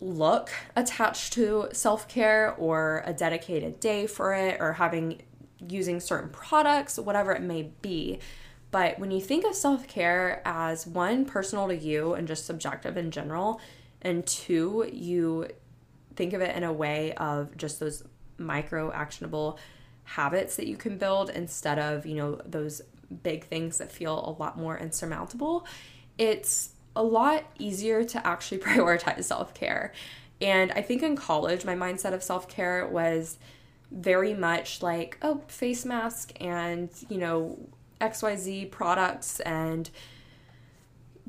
look attached to self care or a dedicated day for it or having using certain products, whatever it may be. But when you think of self care as one, personal to you and just subjective in general, and two, you think of it in a way of just those micro actionable habits that you can build instead of, you know, those big things that feel a lot more insurmountable, it's a lot easier to actually prioritize self care. And I think in college, my mindset of self care was very much like, oh, face mask and, you know, XYZ products and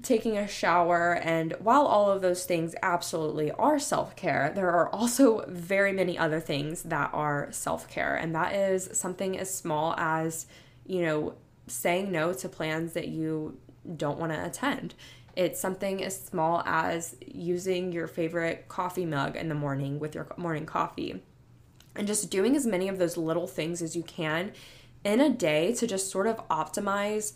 taking a shower. And while all of those things absolutely are self care, there are also very many other things that are self care. And that is something as small as, you know, saying no to plans that you don't want to attend. It's something as small as using your favorite coffee mug in the morning with your morning coffee and just doing as many of those little things as you can in a day to just sort of optimize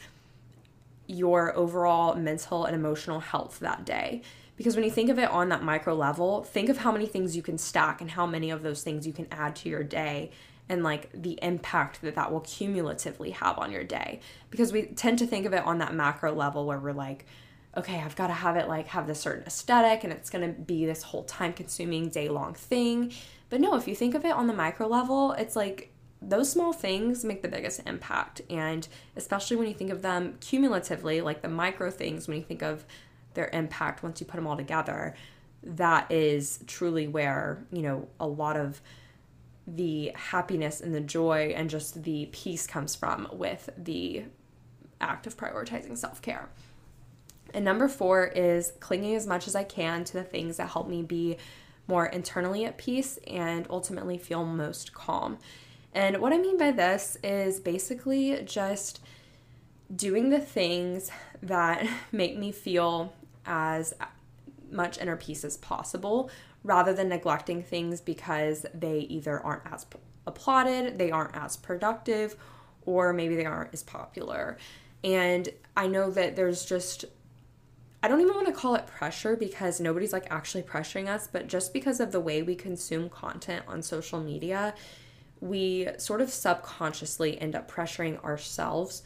your overall mental and emotional health that day. Because when you think of it on that micro level, think of how many things you can stack and how many of those things you can add to your day and like the impact that that will cumulatively have on your day. Because we tend to think of it on that macro level where we're like, okay, I've got to have it like have this certain aesthetic and it's going to be this whole time consuming day long thing. But no, if you think of it on the micro level, it's like those small things make the biggest impact. And especially when you think of them cumulatively, like the micro things, when you think of their impact once you put them all together, that is truly where, you know, a lot of the happiness and the joy and just the peace comes from with the act of prioritizing self care. And number four is clinging as much as I can to the things that help me be more internally at peace and ultimately feel most calm. And what I mean by this is basically just doing the things that make me feel as much inner peace as possible rather than neglecting things because they either aren't as applauded, they aren't as productive, or maybe they aren't as popular. And I know that there's just I don't even want to call it pressure because nobody's like actually pressuring us, but just because of the way we consume content on social media, we sort of subconsciously end up pressuring ourselves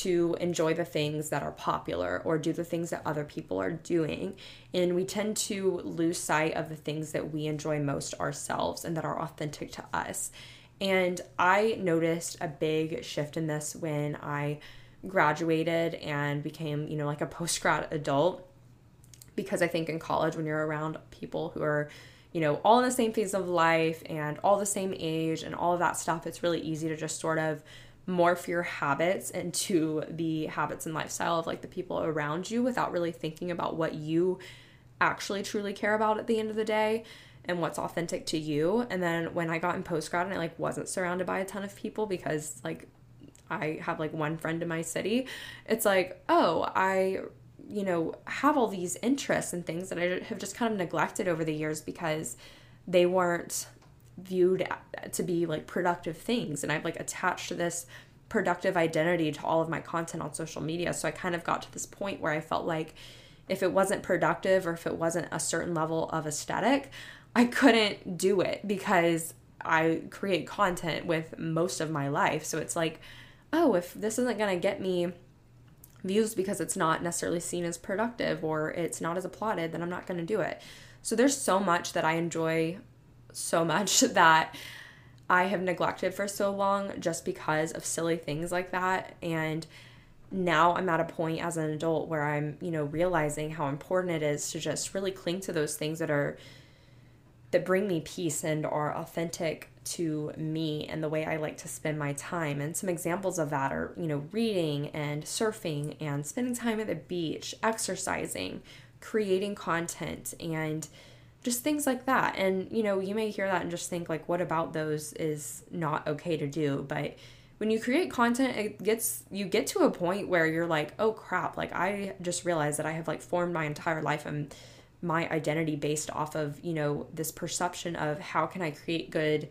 to enjoy the things that are popular or do the things that other people are doing. And we tend to lose sight of the things that we enjoy most ourselves and that are authentic to us. And I noticed a big shift in this when I graduated and became, you know, like a post grad adult. Because I think in college, when you're around people who are, you know, all in the same phase of life and all the same age and all of that stuff, it's really easy to just sort of morph your habits into the habits and lifestyle of like the people around you without really thinking about what you actually truly care about at the end of the day and what's authentic to you. And then when I got in post grad and I like wasn't surrounded by a ton of people because like I have like one friend in my city, it's like, oh, I you know, have all these interests and things that I have just kind of neglected over the years because they weren't viewed to be like productive things. And I've like attached this productive identity to all of my content on social media. So I kind of got to this point where I felt like if it wasn't productive or if it wasn't a certain level of aesthetic I couldn't do it because I create content with most of my life. So it's like oh if this isn't going to get me views because it's not necessarily seen as productive or it's not as applauded then I'm not going to do it. So there's so much that I enjoy so much that I have neglected for so long just because of silly things like that. And now I'm at a point as an adult where I'm, you know, realizing how important it is to just really cling to those things that are that bring me peace and are authentic to me and the way I like to spend my time. And some examples of that are, you know, reading and surfing and spending time at the beach, exercising, creating content and just things like that. And you know, you may hear that and just think like what about those is not okay to do, but when you create content it gets you get to a point where you're like, "Oh crap, like I just realized that I have like formed my entire life and my identity based off of, you know, this perception of how can I create good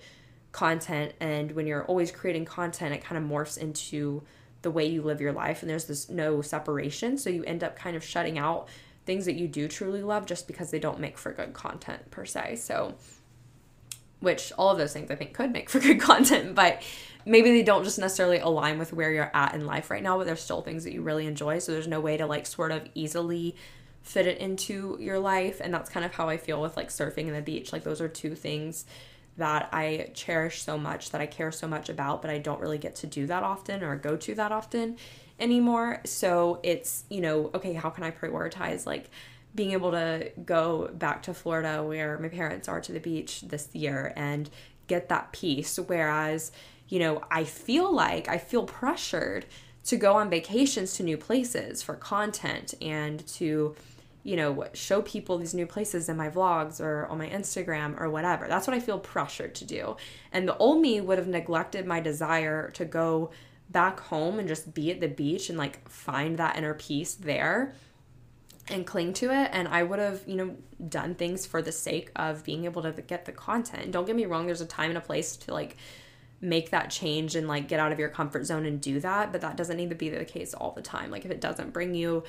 content. And when you're always creating content it kind of morphs into the way you live your life. And there's this no separation. So you end up kind of shutting out things that you do truly love just because they don't make for good content per se. So, which all of those things I think could make for good content, but maybe they don't just necessarily align with where you're at in life right now, but there's still things that you really enjoy. So, there's no way to like sort of easily fit it into your life. And that's kind of how I feel with like surfing and the beach. Like, those are two things that I cherish so much, that I care so much about, but I don't really get to do that often or go to that often anymore. So it's, you know, okay, how can I prioritize like being able to go back to Florida where my parents are to the beach this year and get that peace. Whereas, you know, I feel like I feel pressured to go on vacations to new places for content and to, you know, show people these new places in my vlogs or on my Instagram or whatever. That's what I feel pressured to do. And the old me would have neglected my desire to go back home and just be at the beach and like find that inner peace there and cling to it and I would have, you know, done things for the sake of being able to get the content. Don't get me wrong, there's a time and a place to like make that change and like get out of your comfort zone and do that, but that doesn't need to be the case all the time. Like if it doesn't bring you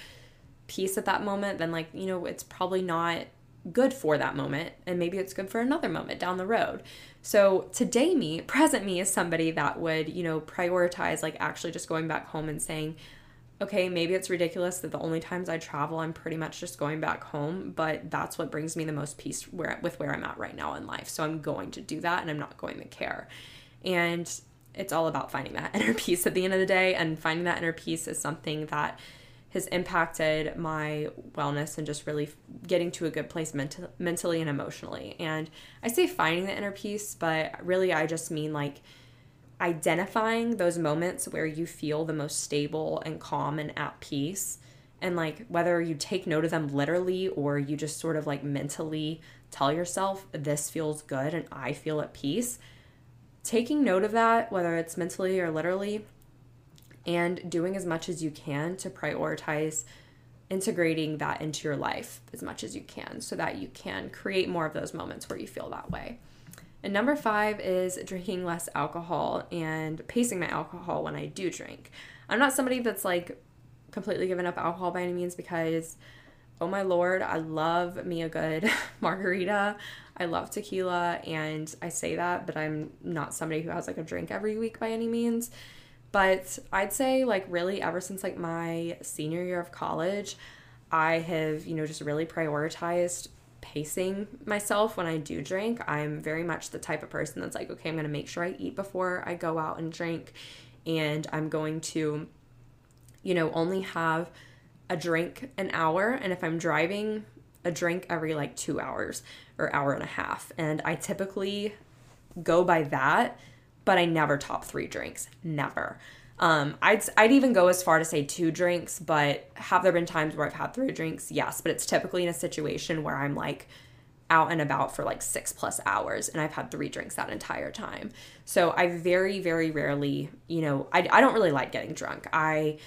peace at that moment, then like, you know, it's probably not good for that moment and maybe it's good for another moment down the road. So today me, present me is somebody that would, you know, prioritize like actually just going back home and saying, okay, maybe it's ridiculous that the only times I travel I'm pretty much just going back home, but that's what brings me the most peace where with where I'm at right now in life. So I'm going to do that and I'm not going to care. And it's all about finding that inner peace at the end of the day and finding that inner peace is something that has impacted my wellness and just really getting to a good place mental, mentally and emotionally. And I say finding the inner peace, but really I just mean like identifying those moments where you feel the most stable and calm and at peace. And like whether you take note of them literally or you just sort of like mentally tell yourself, this feels good and I feel at peace. Taking note of that, whether it's mentally or literally, and doing as much as you can to prioritize integrating that into your life as much as you can so that you can create more of those moments where you feel that way. And number five is drinking less alcohol and pacing my alcohol when I do drink. I'm not somebody that's like completely given up alcohol by any means because, oh my lord, I love me a good margarita. I love tequila, and I say that, but I'm not somebody who has like a drink every week by any means But I'd say, like, really, ever since like my senior year of college, I have, you know, just really prioritized pacing myself when I do drink. I'm very much the type of person that's like, okay, I'm going to make sure I eat before I go out and drink. And I'm going to, you know, only have a drink an hour. And if I'm driving, a drink every like two hours or hour and a half. And I typically go by that, but I never top three drinks. Never. Um, I'd I'd even go as far to say two drinks, but have there been times where I've had three drinks? Yes, but it's typically in a situation where I'm like out and about for like six plus hours and I've had three drinks that entire time. So I very, very rarely, you know, I, I don't really like getting drunk. I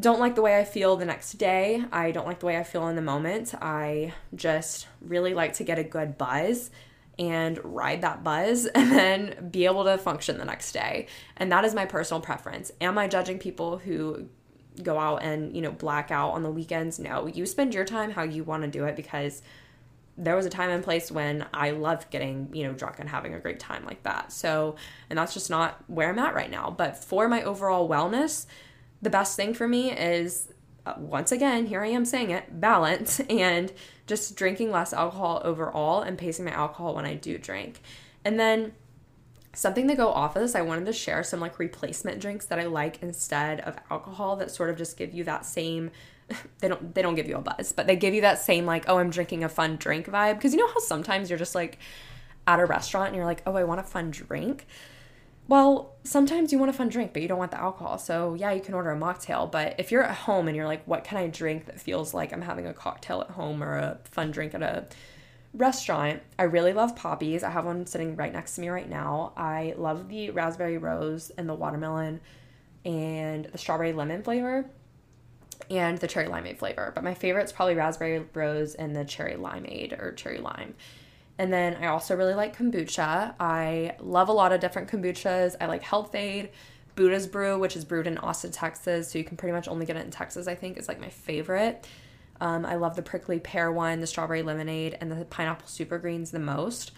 don't like the way I feel the next day. I don't like the way I feel in the moment. I just really like to get a good buzz and ride that buzz and then be able to function the next day. And that is my personal preference. Am I judging people who go out and, you know, black out on the weekends? No. You spend your time how you want to do it because there was a time and place when I loved getting, you know, drunk and having a great time like that. So, and that's just not where I'm at right now. But for my overall wellness, the best thing for me is Uh, once again, here I am saying it, balance and just drinking less alcohol overall and pacing my alcohol when I do drink. And then something to go off of this, I wanted to share some like replacement drinks that I like instead of alcohol that sort of just give you that same they don't they don't give you a buzz, but they give you that same like, oh, I'm drinking a fun drink vibe. Because you know how sometimes you're just like at a restaurant and you're like, oh, I want a fun drink. Well, sometimes you want a fun drink, but you don't want the alcohol. So, yeah, you can order a mocktail. But if you're at home and you're like, what can I drink that feels like I'm having a cocktail at home or a fun drink at a restaurant? I really love Poppis. I have one sitting right next to me right now. I love the raspberry rose and the watermelon and the strawberry lemon flavor and the cherry limeade flavor. But my favorite is probably raspberry rose and the cherry limeade or cherry lime. And then I also really like kombucha. I love a lot of different kombuchas. I like Health-Ade, Buddha's Brew, which is brewed in Austin, Texas. So you can pretty much only get it in Texas, I think, is like my favorite. Um, I love the prickly pear one, the strawberry lemonade, and the pineapple super greens the most.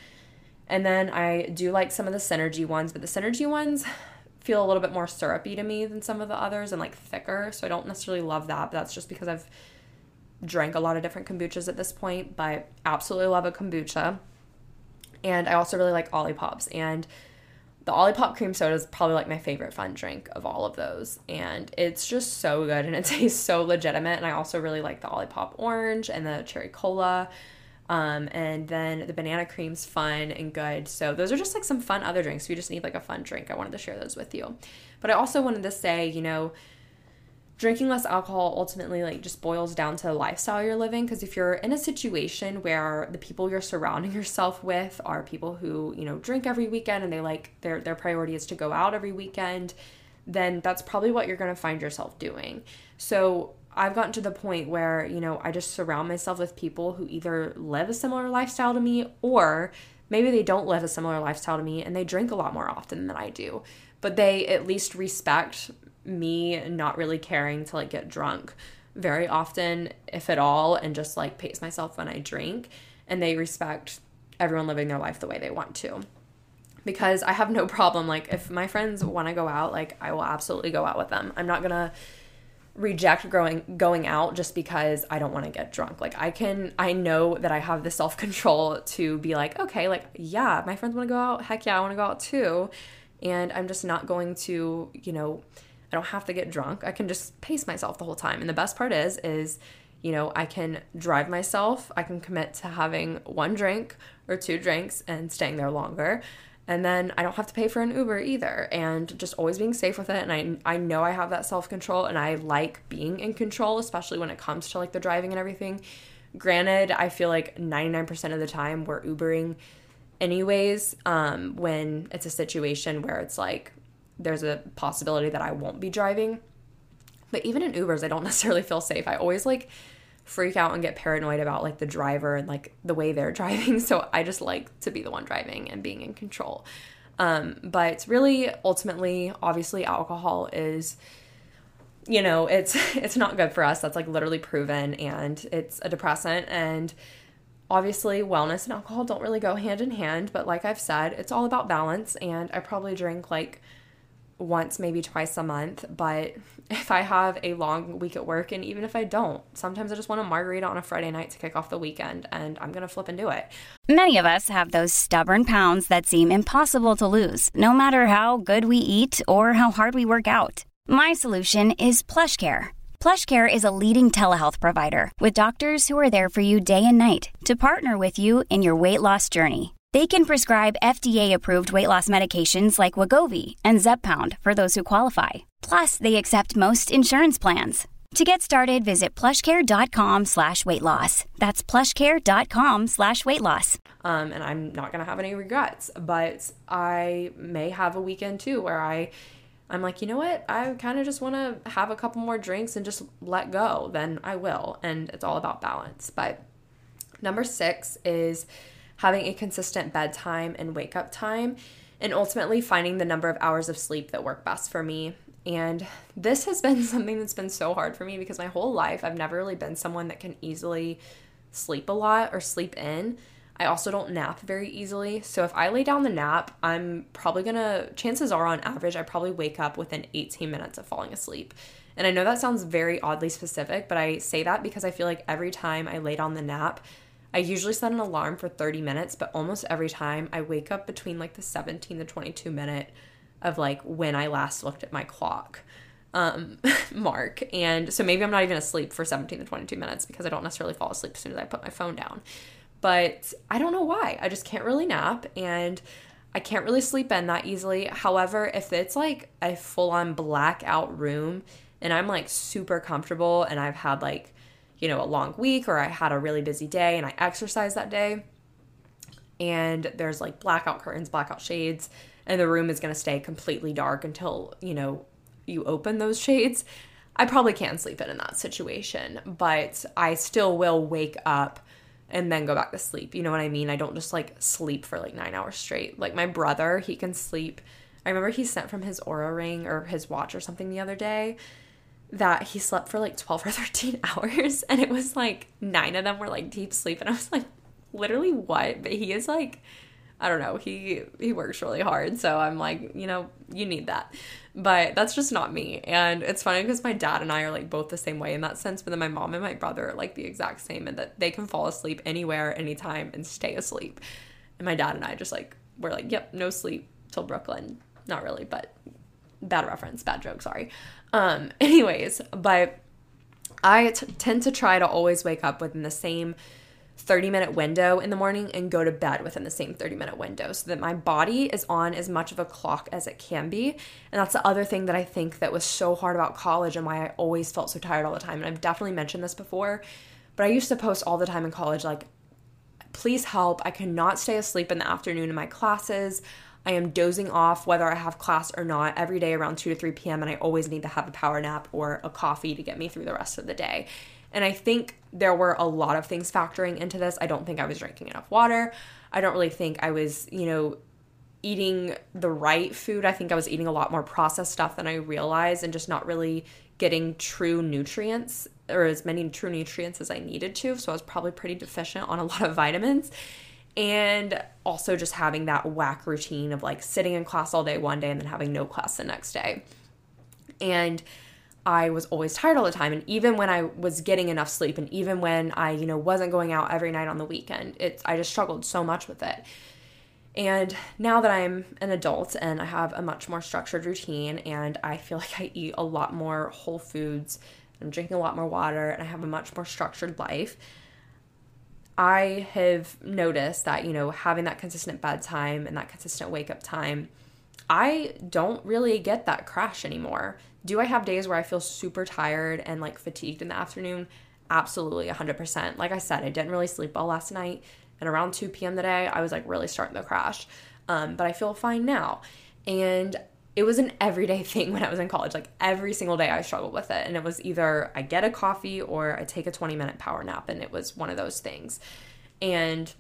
And then I do like some of the Synergy ones, but the Synergy ones feel a little bit more syrupy to me than some of the others and like thicker. So I don't necessarily love that, but that's just because I've drank a lot of different kombuchas at this point, but absolutely love a kombucha. And I also really like Olipops. And the Olipop cream soda is probably like my favorite fun drink of all of those. And it's just so good and it tastes so legitimate. And I also really like the Olipop orange and the cherry cola. Um, and then the banana cream's fun and good. So those are just like some fun other drinks. If you just need like a fun drink, I wanted to share those with you. But I also wanted to say, you know, drinking less alcohol ultimately like just boils down to the lifestyle you're living because if you're in a situation where the people you're surrounding yourself with are people who you know drink every weekend and they like their their priority is to go out every weekend then that's probably what you're going to find yourself doing so I've gotten to the point where, you know, I just surround myself with people who either live a similar lifestyle to me or maybe they don't live a similar lifestyle to me and they drink a lot more often than I do. But they at least respect me not really caring to like get drunk very often, if at all, and just like pace myself when I drink. And they respect everyone living their life the way they want to. Because I have no problem. Like, if my friends want to go out, like, I will absolutely go out with them. I'm not gonna reject going going out just because I don't want to get drunk. Like I can I know that I have the self-control to be like, okay, like yeah, my friends want to go out. Heck yeah, I want to go out too. And I'm just not going to, you know, I don't have to get drunk. I can just pace myself the whole time. And the best part is is you know, I can drive myself. I can commit to having one drink or two drinks and staying there longer. And then I don't have to pay for an Uber either. And just always being safe with it. And I, I know I have that self control and I like being in control, especially when it comes to like the driving and everything. Granted, I feel like 99% of the time we're Ubering anyways um, when it's a situation where it's like there's a possibility that I won't be driving. But even in Ubers, I don't necessarily feel safe. I always like freak out and get paranoid about like the driver and like the way they're driving. So I just like to be the one driving and being in control. Um, but it's really, ultimately, obviously, alcohol is you know it's it's not good for us that's like literally proven and it's a depressant and obviously wellness and alcohol don't really go hand in hand but like i've said it's all about balance and i probably drink like once, maybe twice a month. But if I have a long week at work, and even if I don't, sometimes I just want a margarita on a Friday night to kick off the weekend, and I'm gonna flip and do it. Many of us have those stubborn pounds that seem impossible to lose, no matter how good we eat or how hard we work out. My solution is PlushCare. PlushCare is a leading telehealth provider with doctors who are there for you day and night to partner with you in your weight loss journey. They can prescribe FDA-approved weight loss medications like Wegovy and Zepbound for those who qualify. Plus, they accept most insurance plans. To get started, visit plushcare.com slash weight loss. That's plushcare.com slash weight loss. Um, and I'm not gonna have any regrets. But I may have a weekend too where I I'm like, you know what? I kind of just want to have a couple more drinks and just let go. Then I will. And it's all about balance. But number six is having a consistent bedtime and wake up time, and ultimately finding the number of hours of sleep that work best for me. And this has been something that's been so hard for me because my whole life I've never really been someone that can easily sleep a lot or sleep in. I also don't nap very easily. So if I lay down the nap, I'm probably gonna, chances are on average, I probably wake up within 18 minutes of falling asleep. And I know that sounds very oddly specific, but I say that because I feel like every time I lay down the nap, I usually set an alarm for 30 minutes, but almost every time I wake up between like the 17 to 22 minute of like when I last looked at my clock um, mark. And so maybe I'm not even asleep for 17 to 22 minutes because I don't necessarily fall asleep as soon as I put my phone down. But I don't know why. I just can't really nap and I can't really sleep in that easily. However, if it's like a full on blackout room and I'm like super comfortable and I've had like you know, a long week or I had a really busy day and I exercised that day and there's like blackout curtains, blackout shades, and the room is going to stay completely dark until, you know, you open those shades. I probably can't sleep in in that situation, but I still will wake up and then go back to sleep. You know what I mean? I don't just like sleep for like 9 hours straight. Like my brother, he can sleep. I remember he sent from his Oura ring or his watch or something the other day that he slept for like 12 or 13 hours and it was like nine of them were like deep sleep and I was like literally what? But he is like I don't know he he works really hard so I'm like you know you need that. But that's just not me and it's funny because my dad and I are like both the same way in that sense but then my mom and my brother are like the exact same and that they can fall asleep anywhere anytime and stay asleep. And my dad and I just like we're like yep no sleep till Brooklyn. Not really but bad reference bad joke sorry um, anyways, but I t- tend to try to always wake up within the same 30 minute window in the morning and go to bed within the same 30 minute window so that my body is on as much of a clock as it can be. And that's the other thing that I think that was so hard about college and why I always felt so tired all the time. And I've definitely mentioned this before, but I used to post all the time in college like, please help. I cannot stay asleep in the afternoon in my classes. I am dozing off whether I have class or not every day around 2 to 3 p.m. and I always need to have a power nap or a coffee to get me through the rest of the day. And I think there were a lot of things factoring into this. I don't think I was drinking enough water. I don't really think I was, you know, eating the right food. I think I was eating a lot more processed stuff than I realized and just not really getting true nutrients or as many true nutrients as I needed to. So I was probably pretty deficient on a lot of vitamins and also just having that whack routine of like sitting in class all day one day and then having no class the next day. And I was always tired all the time and even when I was getting enough sleep and even when I, you know, wasn't going out every night on the weekend, it's I just struggled so much with it. And now that I'm an adult and I have a much more structured routine and I feel like I eat a lot more whole foods, I'm drinking a lot more water and I have a much more structured life, I have noticed that, you know, having that consistent bedtime and that consistent wake up time, I don't really get that crash anymore. Do I have days where I feel super tired and like fatigued in the afternoon? Absolutely, 100%. Like I said, I didn't really sleep well last night. And around 2 p.m. today, I was like really starting to crash. Um, but I feel fine now. And it was an everyday thing when I was in college. Like every single day I struggled with it. And it was either I get a coffee or I take a 20 minute power nap. And it was one of those things. And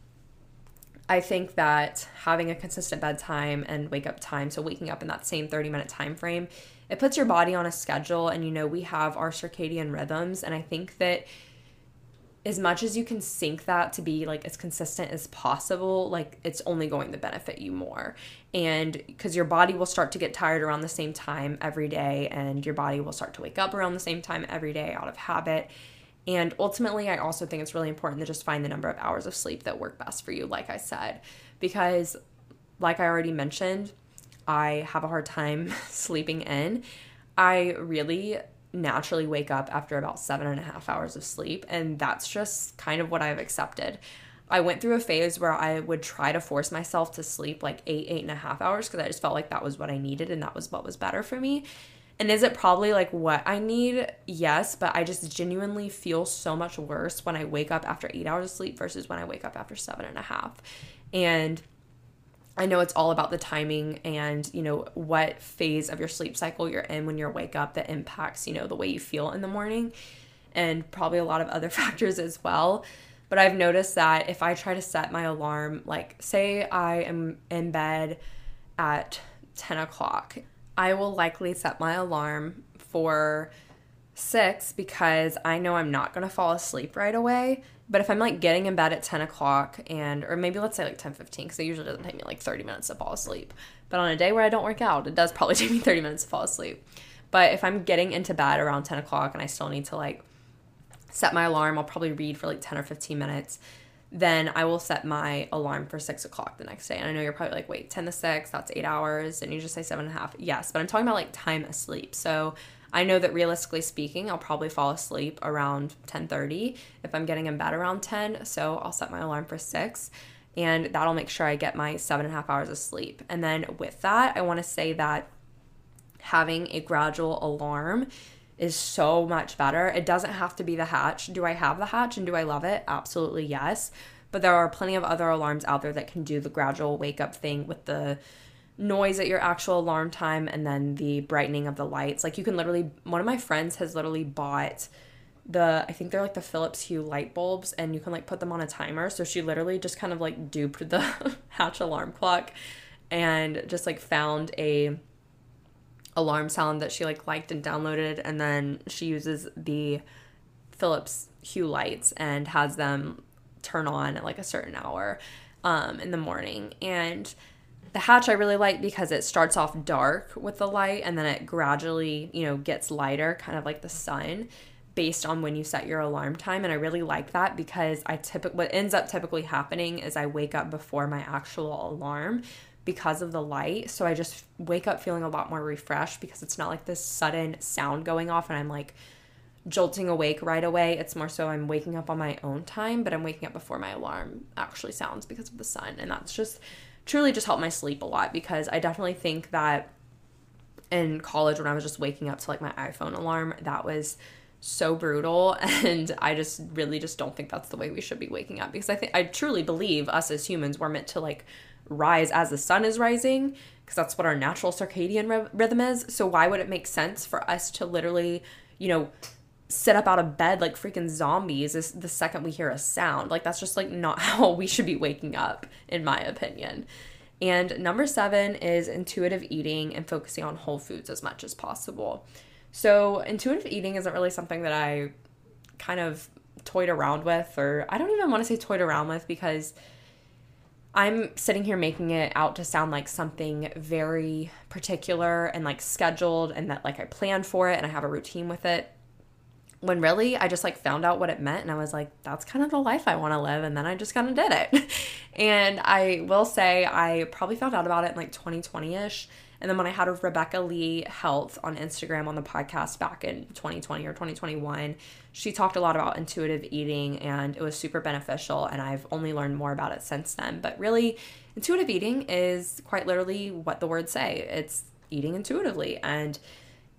I think that having a consistent bedtime and wake up time, so waking up in that same 30 minute time frame, it puts your body on a schedule. And you know, we have our circadian rhythms. And I think that as much as you can sync that to be like as consistent as possible, like it's only going to benefit you more. And because your body will start to get tired around the same time every day, and your body will start to wake up around the same time every day out of habit. And ultimately, I also think it's really important to just find the number of hours of sleep that work best for you, like I said, because, like I already mentioned, I have a hard time sleeping in. I really naturally wake up after about seven and a half hours of sleep, and that's just kind of what I've accepted. I went through a phase where I would try to force myself to sleep like eight, eight and a half hours because I just felt like that was what I needed and that was what was better for me. And is it probably like what I need? Yes, but I just genuinely feel so much worse when I wake up after eight hours of sleep versus when I wake up after seven and a half. And I know it's all about the timing and, you know, what phase of your sleep cycle you're in when you wake up that impacts, you know, the way you feel in the morning and probably a lot of other factors as well. But I've noticed that if I try to set my alarm, like say I am in bed at 10 o'clock, I will likely set my alarm for six because I know I'm not gonna fall asleep right away. But if I'm like getting in bed at 10 o'clock and, or maybe let's say like 10 15, because it usually doesn't take me like 30 minutes to fall asleep. But on a day where I don't work out, it does probably take me 30 minutes to fall asleep. But if I'm getting into bed around 10 o'clock and I still need to like set my alarm, I'll probably read for like 10 or 15 minutes. Then I will set my alarm for six o'clock the next day. And I know you're probably like, wait, 10 to 6, that's eight hours. And you just say seven and a half. Yes, but I'm talking about like time asleep. So I know that realistically speaking, I'll probably fall asleep around 10:30 if I'm getting in bed around 10. So I'll set my alarm for six, and that'll make sure I get my seven and a half hours of sleep. And then with that, I want to say that having a gradual alarm is so much better. It doesn't have to be the hatch. Do I have the hatch and do I love it? Absolutely yes. But there are plenty of other alarms out there that can do the gradual wake up thing with the noise at your actual alarm time and then the brightening of the lights. Like you can literally one of my friends has literally bought the I think they're like the Philips Hue light bulbs and you can like put them on a timer. So she literally just kind of like duped the Hatch alarm clock and just like found a alarm sound that she like liked and downloaded and then she uses the Philips Hue lights and has them turn on at like a certain hour um, in the morning and the hatch I really like because it starts off dark with the light and then it gradually, you know, gets lighter, kind of like the sun based on when you set your alarm time and I really like that because I typically what ends up typically happening is I wake up before my actual alarm because of the light. So I just wake up feeling a lot more refreshed because it's not like this sudden sound going off and I'm like jolting awake right away. It's more so I'm waking up on my own time, but I'm waking up before my alarm actually sounds because of the sun. And that's just truly just helped my sleep a lot because I definitely think that in college when I was just waking up to like my iPhone alarm, that was so brutal and I just really just don't think that's the way we should be waking up because I think I truly believe us as humans we're meant to like rise as the sun is rising because that's what our natural circadian rhythm is. So why would it make sense for us to literally, you know, sit up out of bed like freaking zombies is the second we hear a sound. Like that's just like not how we should be waking up in my opinion. And number 7 is intuitive eating and focusing on whole foods as much as possible. So, intuitive eating isn't really something that I kind of toyed around with or I don't even want to say toyed around with because I'm sitting here making it out to sound like something very particular and like scheduled and that like I planned for it and I have a routine with it when really I just like found out what it meant and I was like, that's kind of the life I want to live. And then I just kind of did it. and I will say, I probably found out about it in like 2020 ish. And then when I had Rebecca Lee Health on Instagram on the podcast back in 2020 or 2021, she talked a lot about intuitive eating and it was super beneficial. And I've only learned more about it since then. But really, intuitive eating is quite literally what the words say it's eating intuitively. And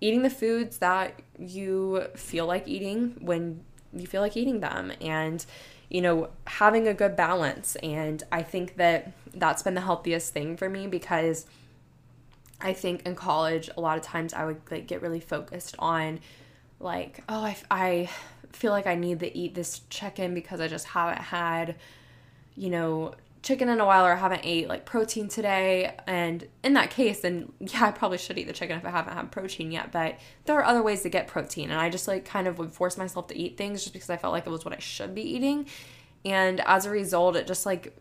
eating the foods that you feel like eating when you feel like eating them and you know having a good balance. And i think that that's been the healthiest thing for me because i think in college a lot of times i would like get really focused on like oh i, I feel like i need to eat this chicken because i just haven't had you know chicken in a while or I haven't ate like protein today. And in that case, then yeah, I probably should eat the chicken if I haven't had protein yet. But there are other ways to get protein. And I just like kind of would force myself to eat things just because I felt like it was what I should be eating. And as a result, it just like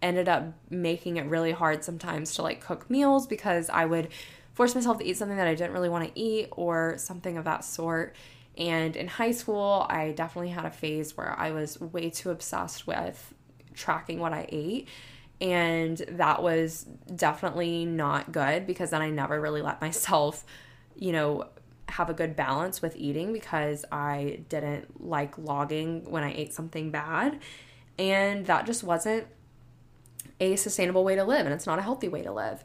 ended up making it really hard sometimes to like cook meals because I would force myself to eat something that I didn't really want to eat or something of that sort. And in high school, I definitely had a phase where I was way too obsessed with tracking what I ate. And that was definitely not good because then I never really let myself, you know, have a good balance with eating because I didn't like logging when I ate something bad. And that just wasn't a sustainable way to live and it's not a healthy way to live.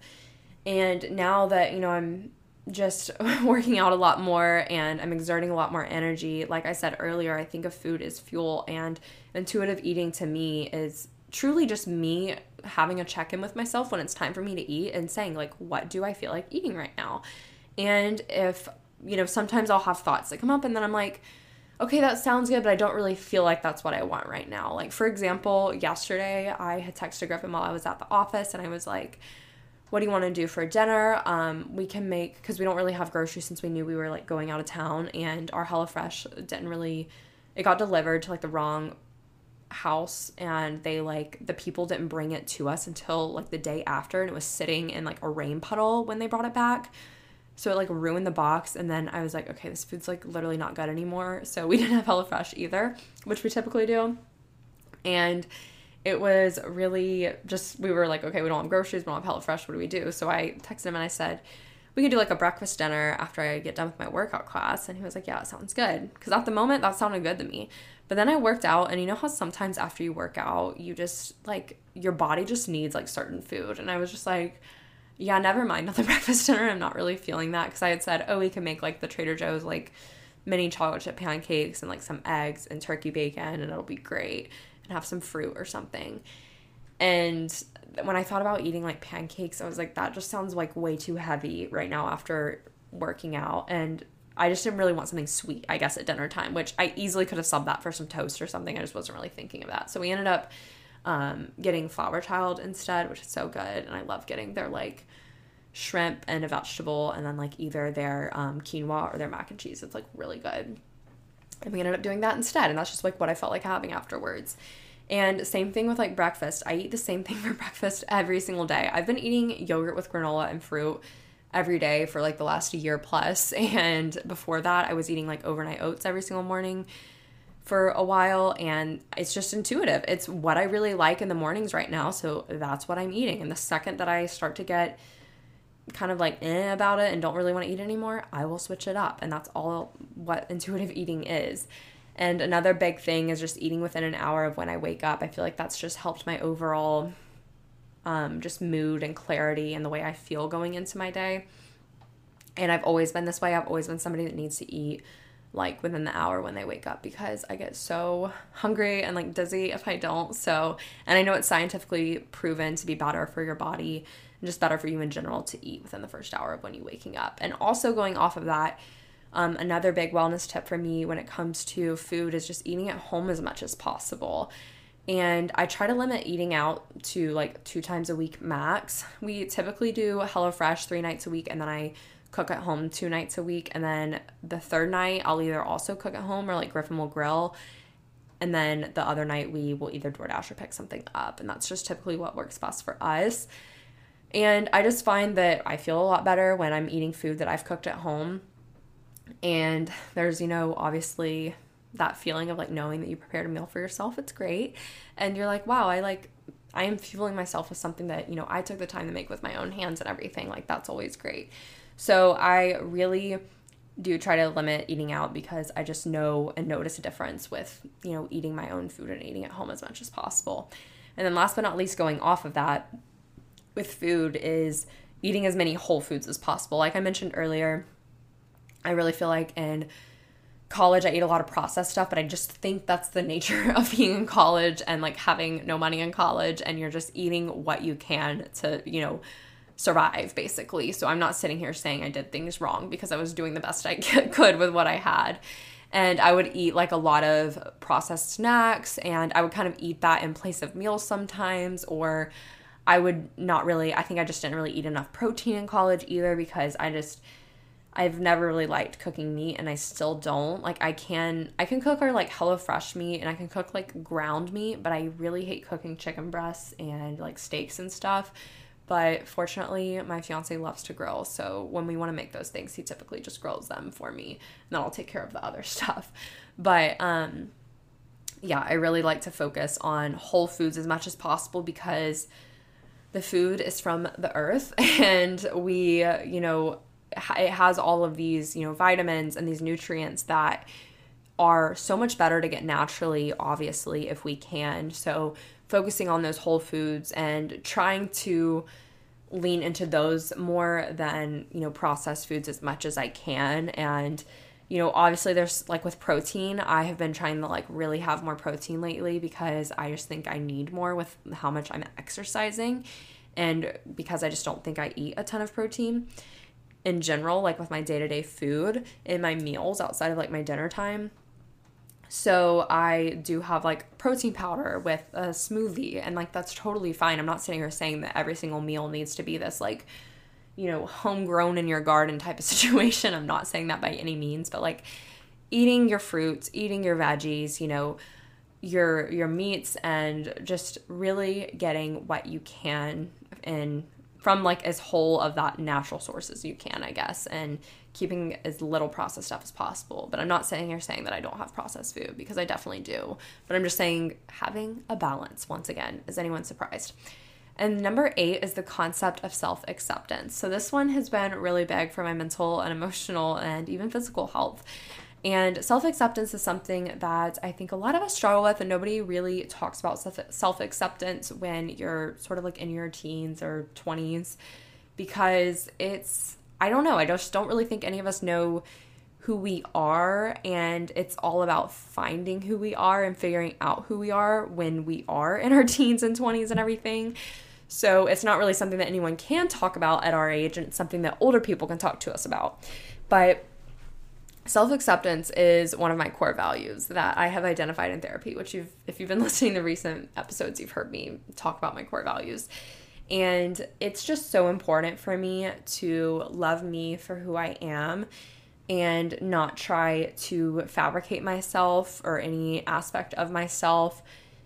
And now that, you know, I'm just working out a lot more and I'm exerting a lot more energy. Like I said earlier, I think of food as fuel, and intuitive eating to me is truly just me having a check in with myself when it's time for me to eat and saying, like, what do I feel like eating right now? And if, you know, sometimes I'll have thoughts that come up, and then I'm like, okay, that sounds good, but I don't really feel like that's what I want right now. Like, for example, yesterday I had texted Griffin while I was at the office, and I was like, what do you want to do for dinner? Um, we can make because we don't really have groceries since we knew we were like going out of town, and our HelloFresh didn't really. It got delivered to like the wrong house, and they like the people didn't bring it to us until like the day after, and it was sitting in like a rain puddle when they brought it back. So it like ruined the box, and then I was like, okay, this food's like literally not good anymore. So we didn't have HelloFresh either, which we typically do, and it was really just we were like, okay, we don't have groceries, we don't have HelloFresh. What do we do? So I texted him and I said, we could do like a breakfast dinner after I get done with my workout class. And he was like, yeah, it sounds good. Because at the moment, that sounded good to me. But then I worked out, and you know how sometimes after you work out, you just like your body just needs like certain food. And I was just like, yeah, never mind the breakfast dinner. I'm not really feeling that because I had said, oh, we can make like the Trader Joe's like mini chocolate chip pancakes and like some eggs and turkey bacon, and it'll be great and have some fruit or something. And when I thought about eating like pancakes, I was like, that just sounds like way too heavy right now after working out. And I just didn't really want something sweet, I guess, at dinner time, which I easily could have subbed that for some toast or something. I just wasn't really thinking of that. So we ended up um, getting Flower Child instead, which is so good. And I love getting their like shrimp and a vegetable, and then like either their um, quinoa or their mac and cheese. It's like really good. And we ended up doing that instead. And that's just like what I felt like having afterwards. And same thing with like breakfast. I eat the same thing for breakfast every single day. I've been eating yogurt with granola and fruit every day for like the last year plus. And before that, I was eating like overnight oats every single morning for a while. And it's just intuitive. It's what I really like in the mornings right now. So that's what I'm eating. And the second that I start to get kind of like eh about it and don't really want to eat anymore, I will switch it up. And that's all what intuitive eating is. And another big thing is just eating within an hour of when I wake up. I feel like that's just helped my overall um, just mood and clarity and the way I feel going into my day. And I've always been this way. I've always been somebody that needs to eat like within the hour when they wake up because I get so hungry and like dizzy if I don't. So, and I know it's scientifically proven to be better for your body and just better for you in general to eat within the first hour of when you're waking up. And also going off of that, um, another big wellness tip for me when it comes to food is just eating at home as much as possible. And I try to limit eating out to like two times a week max. We typically do HelloFresh three nights a week, and then I cook at home two nights a week. And then the third night, I'll either also cook at home or like Griffin will grill. And then the other night, we will either DoorDash or pick something up. And that's just typically what works best for us. And I just find that I feel a lot better when I'm eating food that I've cooked at home. And there's, you know, obviously that feeling of like knowing that you prepared a meal for yourself. It's great. And you're like, wow, I like, I am fueling myself with something that, you know, I took the time to make with my own hands and everything. Like, that's always great. So I really do try to limit eating out because I just know and notice a difference with, you know, eating my own food and eating at home as much as possible. And then last but not least, going off of that, with food is eating as many whole foods as possible. Like I mentioned earlier, I really feel like in college I ate a lot of processed stuff, but I just think that's the nature of being in college and like having no money in college and you're just eating what you can to, you know, survive basically. So I'm not sitting here saying I did things wrong because I was doing the best I could with what I had. and I would eat like a lot of processed snacks and I would kind of eat that in place of meals sometimes or I would not really I think I just didn't really eat enough protein in college either because I just I've never really liked cooking meat and I still don't. Like I can I can cook our like Hello Fresh meat and I can cook like ground meat, but I really hate cooking chicken breasts and like steaks and stuff. But fortunately, my fiance loves to grill. So when we want to make those things, he typically just grills them for me. And then I'll take care of the other stuff. But um, yeah, I really like to focus on whole foods as much as possible because the food is from the earth and we, you know, it has all of these, you know, vitamins and these nutrients that are so much better to get naturally, obviously, if we can. So focusing on those whole foods and trying to lean into those more than, you know, processed foods as much as I can. And, you know, obviously there's like with protein, I have been trying to like really have more protein lately because I just think I need more with how much I'm exercising and because I just don't think I eat a ton of protein in general, like with my day to day food in my meals outside of like my dinner time. So I do have like protein powder with a smoothie, and like that's totally fine. I'm not sitting here saying that every single meal needs to be this like, you know, homegrown in your garden type of situation. I'm not saying that by any means, but like eating your fruits, eating your veggies, you know, your your meats and just really getting what you can in from like as whole of that natural source as you can, I guess, and keeping as little processed stuff as possible. But I'm not saying here saying that I don't have processed food because I definitely do. But I'm just saying having a balance once again. Is anyone surprised? And number eight is the concept of self acceptance. So, this one has been really big for my mental and emotional and even physical health. And self acceptance is something that I think a lot of us struggle with, and nobody really talks about self acceptance when you're sort of like in your teens or 20s because it's I don't know. I just don't really think any of us know who we are. And it's all about finding who we are and figuring out who we are when we are in our teens and 20s and everything. So it's not really something that anyone can talk about at our age, and it's something that older people can talk to us about. But self acceptance is one of my core values that I have identified in therapy, which you've, if you've been listening to recent episodes, you've heard me talk about my core values. And it's just so important for me to love me for who I am and not try to fabricate myself or any aspect of myself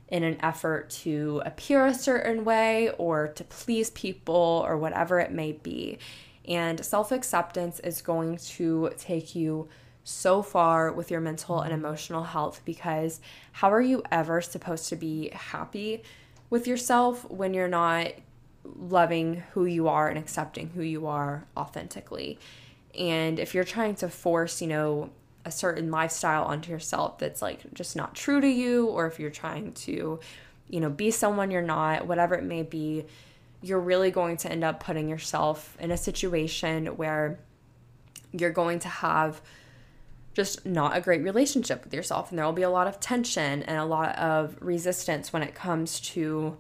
in an effort to appear a certain way or to please people or whatever it may be. And self acceptance is going to take you so far with your mental and emotional health because how are you ever supposed to be happy with yourself when you're not loving who you are and accepting who you are authentically. And if you're trying to force, you know, a certain lifestyle onto yourself that's like just not true to you, or if you're trying to, you know, be someone you're not, whatever it may be, you're really going to end up putting yourself in a situation where you're going to have just not a great relationship with yourself. And there will be a lot of tension and a lot of resistance when it comes to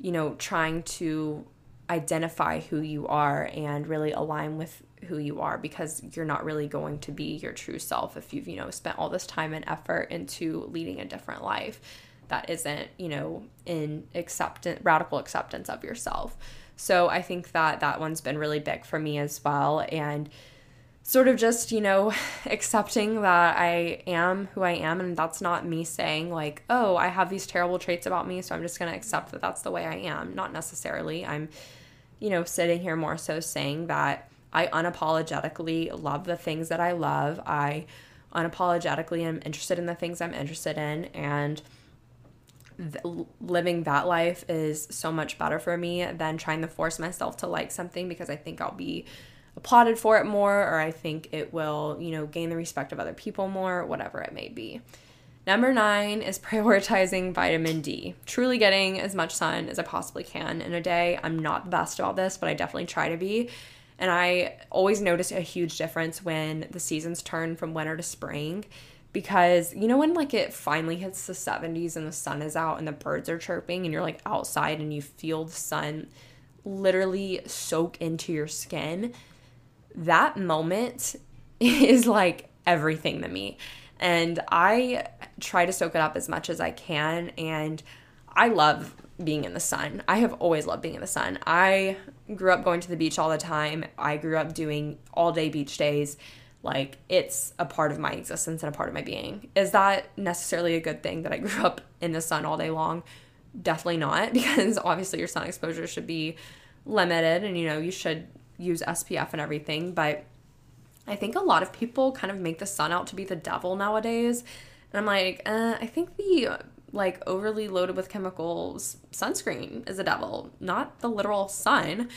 you know, trying to identify who you are and really align with who you are because you're not really going to be your true self if you've, you know, spent all this time and effort into leading a different life that isn't, you know, in acceptance, radical acceptance of yourself. So I think that that one's been really big for me as well. And sort of just, you know, accepting that I am who I am. And that's not me saying, like, oh, I have these terrible traits about me, so I'm just going to accept that that's the way I am. Not necessarily. I'm, you know, sitting here more so saying that I unapologetically love the things that I love. I unapologetically am interested in the things I'm interested in. And th- living that life is so much better for me than trying to force myself to like something because I think I'll be applauded for it more or I think it will, you know, gain the respect of other people more, whatever it may be. Number nine is prioritizing vitamin D. Truly getting as much sun as I possibly can in a day. I'm not the best about this, but I definitely try to be. And I always notice a huge difference when the seasons turn from winter to spring because you know when like it finally hits the 70s and the sun is out and the birds are chirping and you're like outside and you feel the sun literally soak into your skin that moment is like everything to me. And I try to soak it up as much as I can. And I love being in the sun. I have always loved being in the sun. I grew up going to the beach all the time. I grew up doing all day beach days. Like it's a part of my existence and a part of my being. Is that necessarily a good thing that I grew up in the sun all day long? Definitely not, because obviously your sun exposure should be limited and you know, you should use SPF and everything. But I think a lot of people kind of make the sun out to be the devil nowadays. And I'm like, uh, I think the like overly loaded with chemicals sunscreen is a devil, not the literal sun.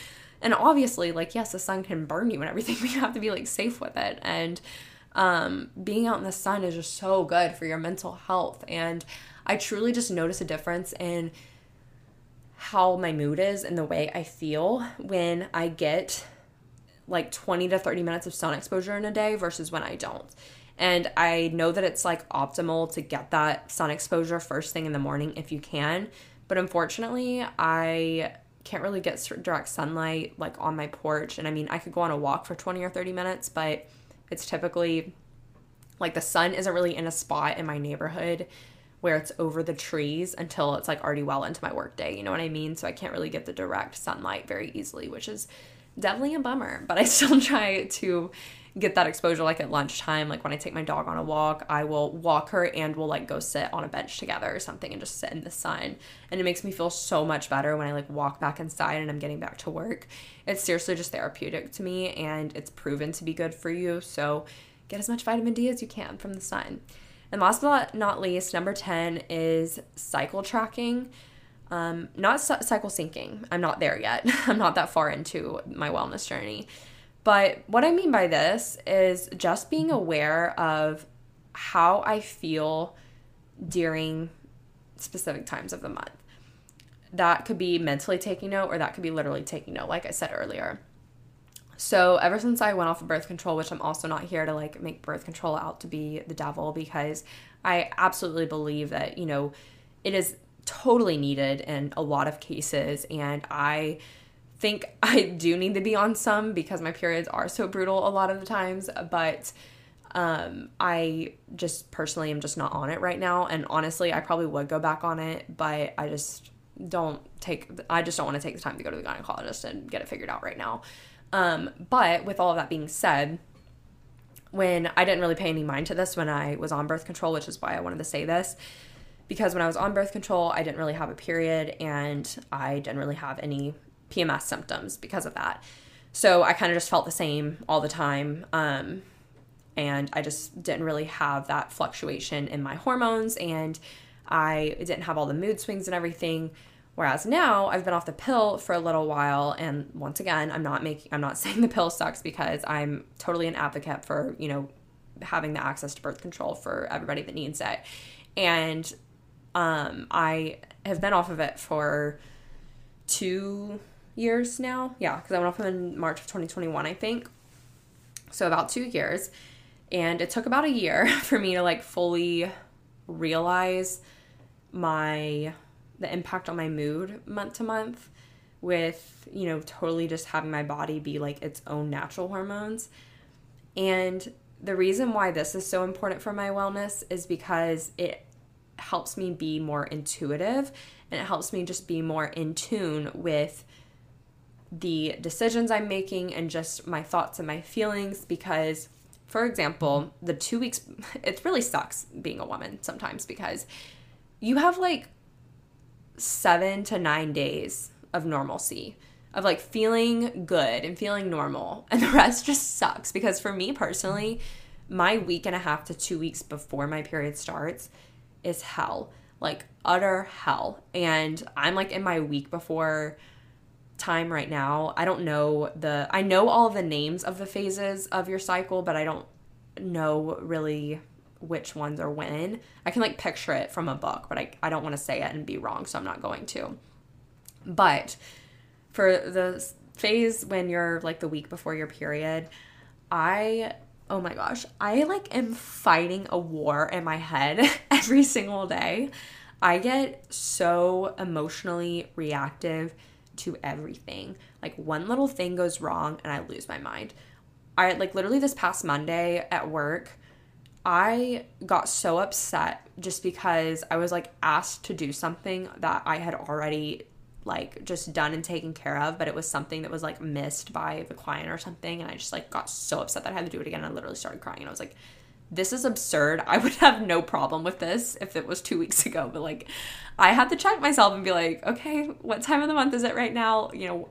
And obviously, like, yes, the sun can burn you and everything, but you have to be like safe with it. And um, being out in the sun is just so good for your mental health. And I truly just notice a difference in how my mood is and the way I feel when I get like 20 to 30 minutes of sun exposure in a day versus when I don't. And I know that it's like optimal to get that sun exposure first thing in the morning if you can. But unfortunately, I can't really get direct sunlight like on my porch. And I mean, I could go on a walk for 20 or 30 minutes, but it's typically like the sun isn't really in a spot in my neighborhood where it's over the trees until it's like already well into my workday. You know what I mean? So I can't really get the direct sunlight very easily, which is definitely a bummer. But I still try to get that exposure like at lunchtime like when i take my dog on a walk i will walk her and we'll like go sit on a bench together or something and just sit in the sun and it makes me feel so much better when i like walk back inside and i'm getting back to work it's seriously just therapeutic to me and it's proven to be good for you so get as much vitamin d as you can from the sun and last but not least number 10 is cycle tracking um, not cycle syncing. I'm not there yet. I'm not that far into my wellness journey. But what I mean by this is just being aware of how I feel during specific times of the month. That could be mentally taking note, or that could be literally taking note, like I said earlier. So, ever since I went off of birth control, which I'm also not here to like make birth control out to be the devil because I absolutely believe that, you know, it is totally needed in a lot of cases. And I think I do need to be on some because my periods are so brutal a lot of the times, but um, I just personally am just not on it right now. And honestly, I probably would go back on it, but I just don't take, I just don't want to take the time to go to the gynecologist and get it figured out right now. Um, but with all of that being said, when I didn't really pay any mind to this when I was on birth control, which is why I wanted to say this, because when I was on birth control, I didn't really have a period and I didn't really have any PMS symptoms because of that. So I kind of just felt the same all the time. Um, and I just didn't really have that fluctuation in my hormones and I didn't have all the mood swings and everything. Whereas now I've been off the pill for a little while and once again, I'm not making I'm not saying the pill sucks because I'm totally an advocate for, you know, having the access to birth control for everybody that needs it. And um I have been off of it for two years now. Yeah, because I went off in March of 2021, I think. So about two years. And it took about a year for me to like fully realize my the impact on my mood month to month with, you know, totally just having my body be like its own natural hormones. And the reason why this is so important for my wellness is because it helps me be more intuitive and it helps me just be more in tune with the decisions I'm making and just my thoughts and my feelings because for example, the 2 weeks it really sucks being a woman sometimes because you have like 7 to 9 days of normalcy of like feeling good and feeling normal and the rest just sucks because for me personally my week and a half to 2 weeks before my period starts is hell like utter hell. And i'm like in my week before time right now. I don't know the I know all the names of the phases of your cycle, but I don't know really which ones are when. I can like picture it from a book, but I, I don't want to say it and be wrong, so I'm not going to. But for the phase when you're like the week before your period, I oh my gosh, I like am fighting a war in my head every single day. I get so emotionally reactive to everything. Like one little thing goes wrong and I lose my mind. I like literally this past Monday at work, I got so upset just because I was like asked to do something that I had already like just done and taken care of, but it was something that was like missed by the client or something. And I just like got so upset that I had to do it again. I literally started crying and I was like, this is absurd. I would have no problem with this if it was two weeks ago, but like I had to check myself and be like, okay, what time of the month is it right now? You know,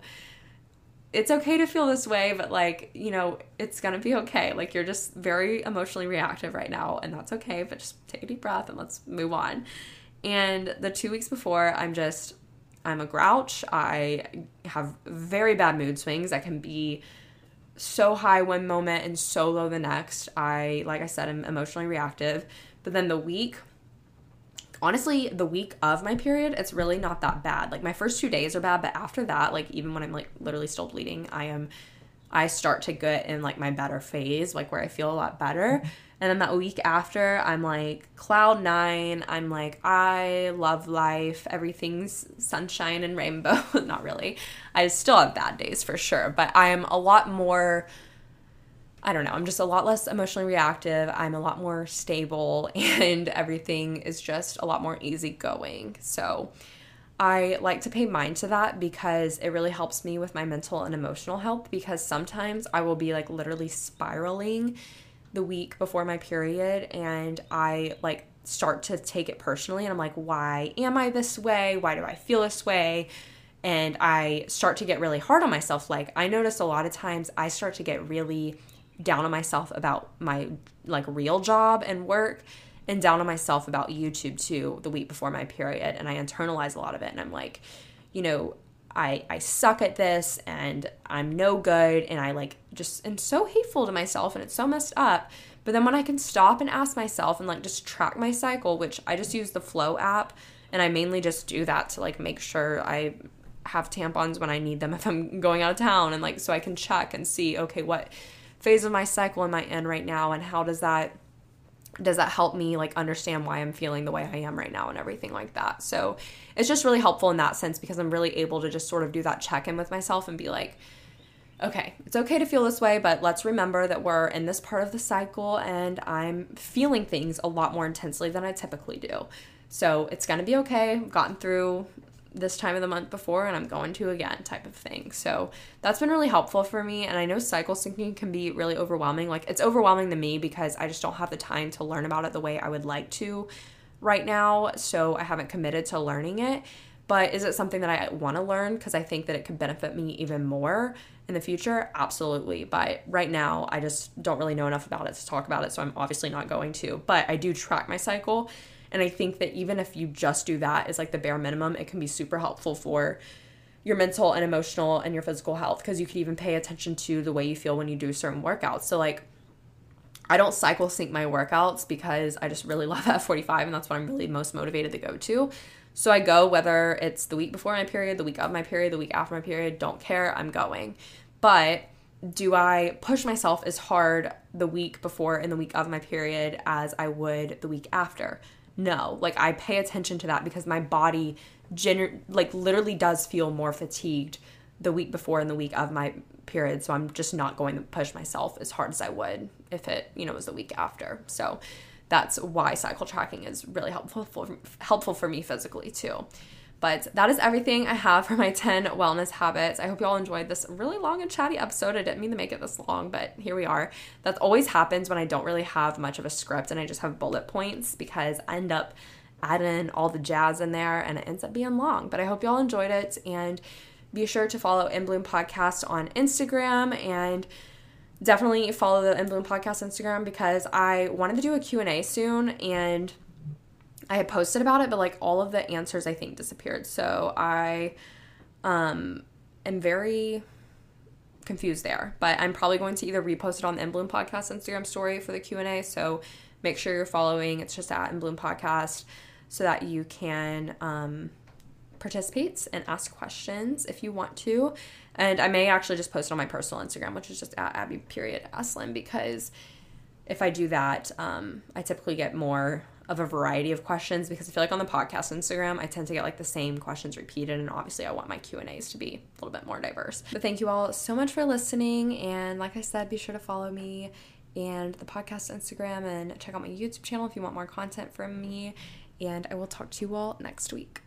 it's okay to feel this way, but like, you know, it's gonna be okay. Like, you're just very emotionally reactive right now, and that's okay, but just take a deep breath and let's move on. And the two weeks before, I'm just, I'm a grouch. I have very bad mood swings I can be so high one moment and so low the next. I, like I said, I'm emotionally reactive. But then the week, honestly, the week of my period, it's really not that bad. Like my first two days are bad, but after that, like even when I'm like literally still bleeding, I am I start to get in like my better phase, like where I feel a lot better. And then that week after, I'm like cloud nine. I'm like, I love life. Everything's sunshine and rainbow. Not really. I still have bad days for sure, but I'm a lot more I don't know, I'm just a lot less emotionally reactive. I'm a lot more stable and everything is just a lot more easygoing. So I like to pay mind to that because it really helps me with my mental and emotional health because sometimes I will be like literally spiraling the week before my period and I like start to take it personally and I'm like, why am I this way? Why do I feel this way? And I start to get really hard on myself. Like, I notice a lot of times I start to get really down on myself about my like real job and work and down on myself about YouTube too the week before my period and I internalize a lot of it and I'm like you know I I suck at this and I'm no good and I like just am so hateful to myself and it's so messed up. But then when I can stop and ask myself and like just track my cycle which I just use the Flo app and I mainly just do that to like make sure I have tampons when I need them if I'm going out of town and like so I can check and see okay what phase of my cycle am I in right now and how does that does that help me like understand why I'm feeling the way I am right now and everything like that. So it's just really helpful in that sense because I'm really able to just sort of do that check in with myself and be like, okay, it's okay to feel this way, but let's remember that we're in this part of the cycle and I'm feeling things a lot more intensely than I typically do. So it's gonna be okay. I've gotten through this time of the month before and I'm going to again type of thing. So that's been really helpful for me. And I know cycle syncing can be really overwhelming. Like it's overwhelming to me because I just don't have the time to learn about it the way I would like to right now. So I haven't committed to learning it. But is it something that I want to learn because I think that it could benefit me even more in the future? Absolutely. But right now, I just don't really know enough about it to talk about it. So I'm obviously not going to. But I do track my cycle and I think that even if you just do that as like the bare minimum, it can be super helpful for your mental and emotional and your physical health because you could even pay attention to the way you feel when you do certain workouts. So like I don't cycle sync my workouts because I just really love F45 and that's what I'm really most motivated to go to. So I go whether it's the week before my period, the week of my period, the week after my period, don't care, I'm going. But do I push myself as hard the week before and the week of my period as I would the week after? No, like I pay attention to that because my body gener- like literally does feel more fatigued the week before and the week of my period. So I'm just not going to push myself as hard as I would if it, you know, was the week after. So that's why cycle tracking is really helpful for, helpful for me physically too. But that is everything I have for my 10 wellness habits. I hope you all enjoyed this really long and chatty episode. I didn't mean to make it this long, but here we are. That always happens when I don't really have much of a script and I just have bullet points because I end up adding all the jazz in there and it ends up being long. But I hope you all enjoyed it and be sure to follow In Bloom Podcast on Instagram and definitely follow the In Bloom Podcast Instagram because I wanted to do a Q&A soon and I had posted about it, but like all of the answers I think disappeared. So I um am very confused there. But I'm probably going to either repost it on the In Bloom Podcast Instagram story for the Q&A. So make sure you're following. It's just at In Bloom Podcast so that you can um, participate and ask questions if you want to. And I may actually just post it on my personal Instagram, which is just at Abby period Asselin because if I do that, um, I typically get more of a variety of questions because I feel like on the podcast Instagram, I tend to get like the same questions repeated. And obviously, I want my Q&As to be a little bit more diverse. But thank you all so much for listening. And like I said, be sure to follow me and the podcast Instagram and check out my YouTube channel if you want more content from me. And I will talk to you all next week.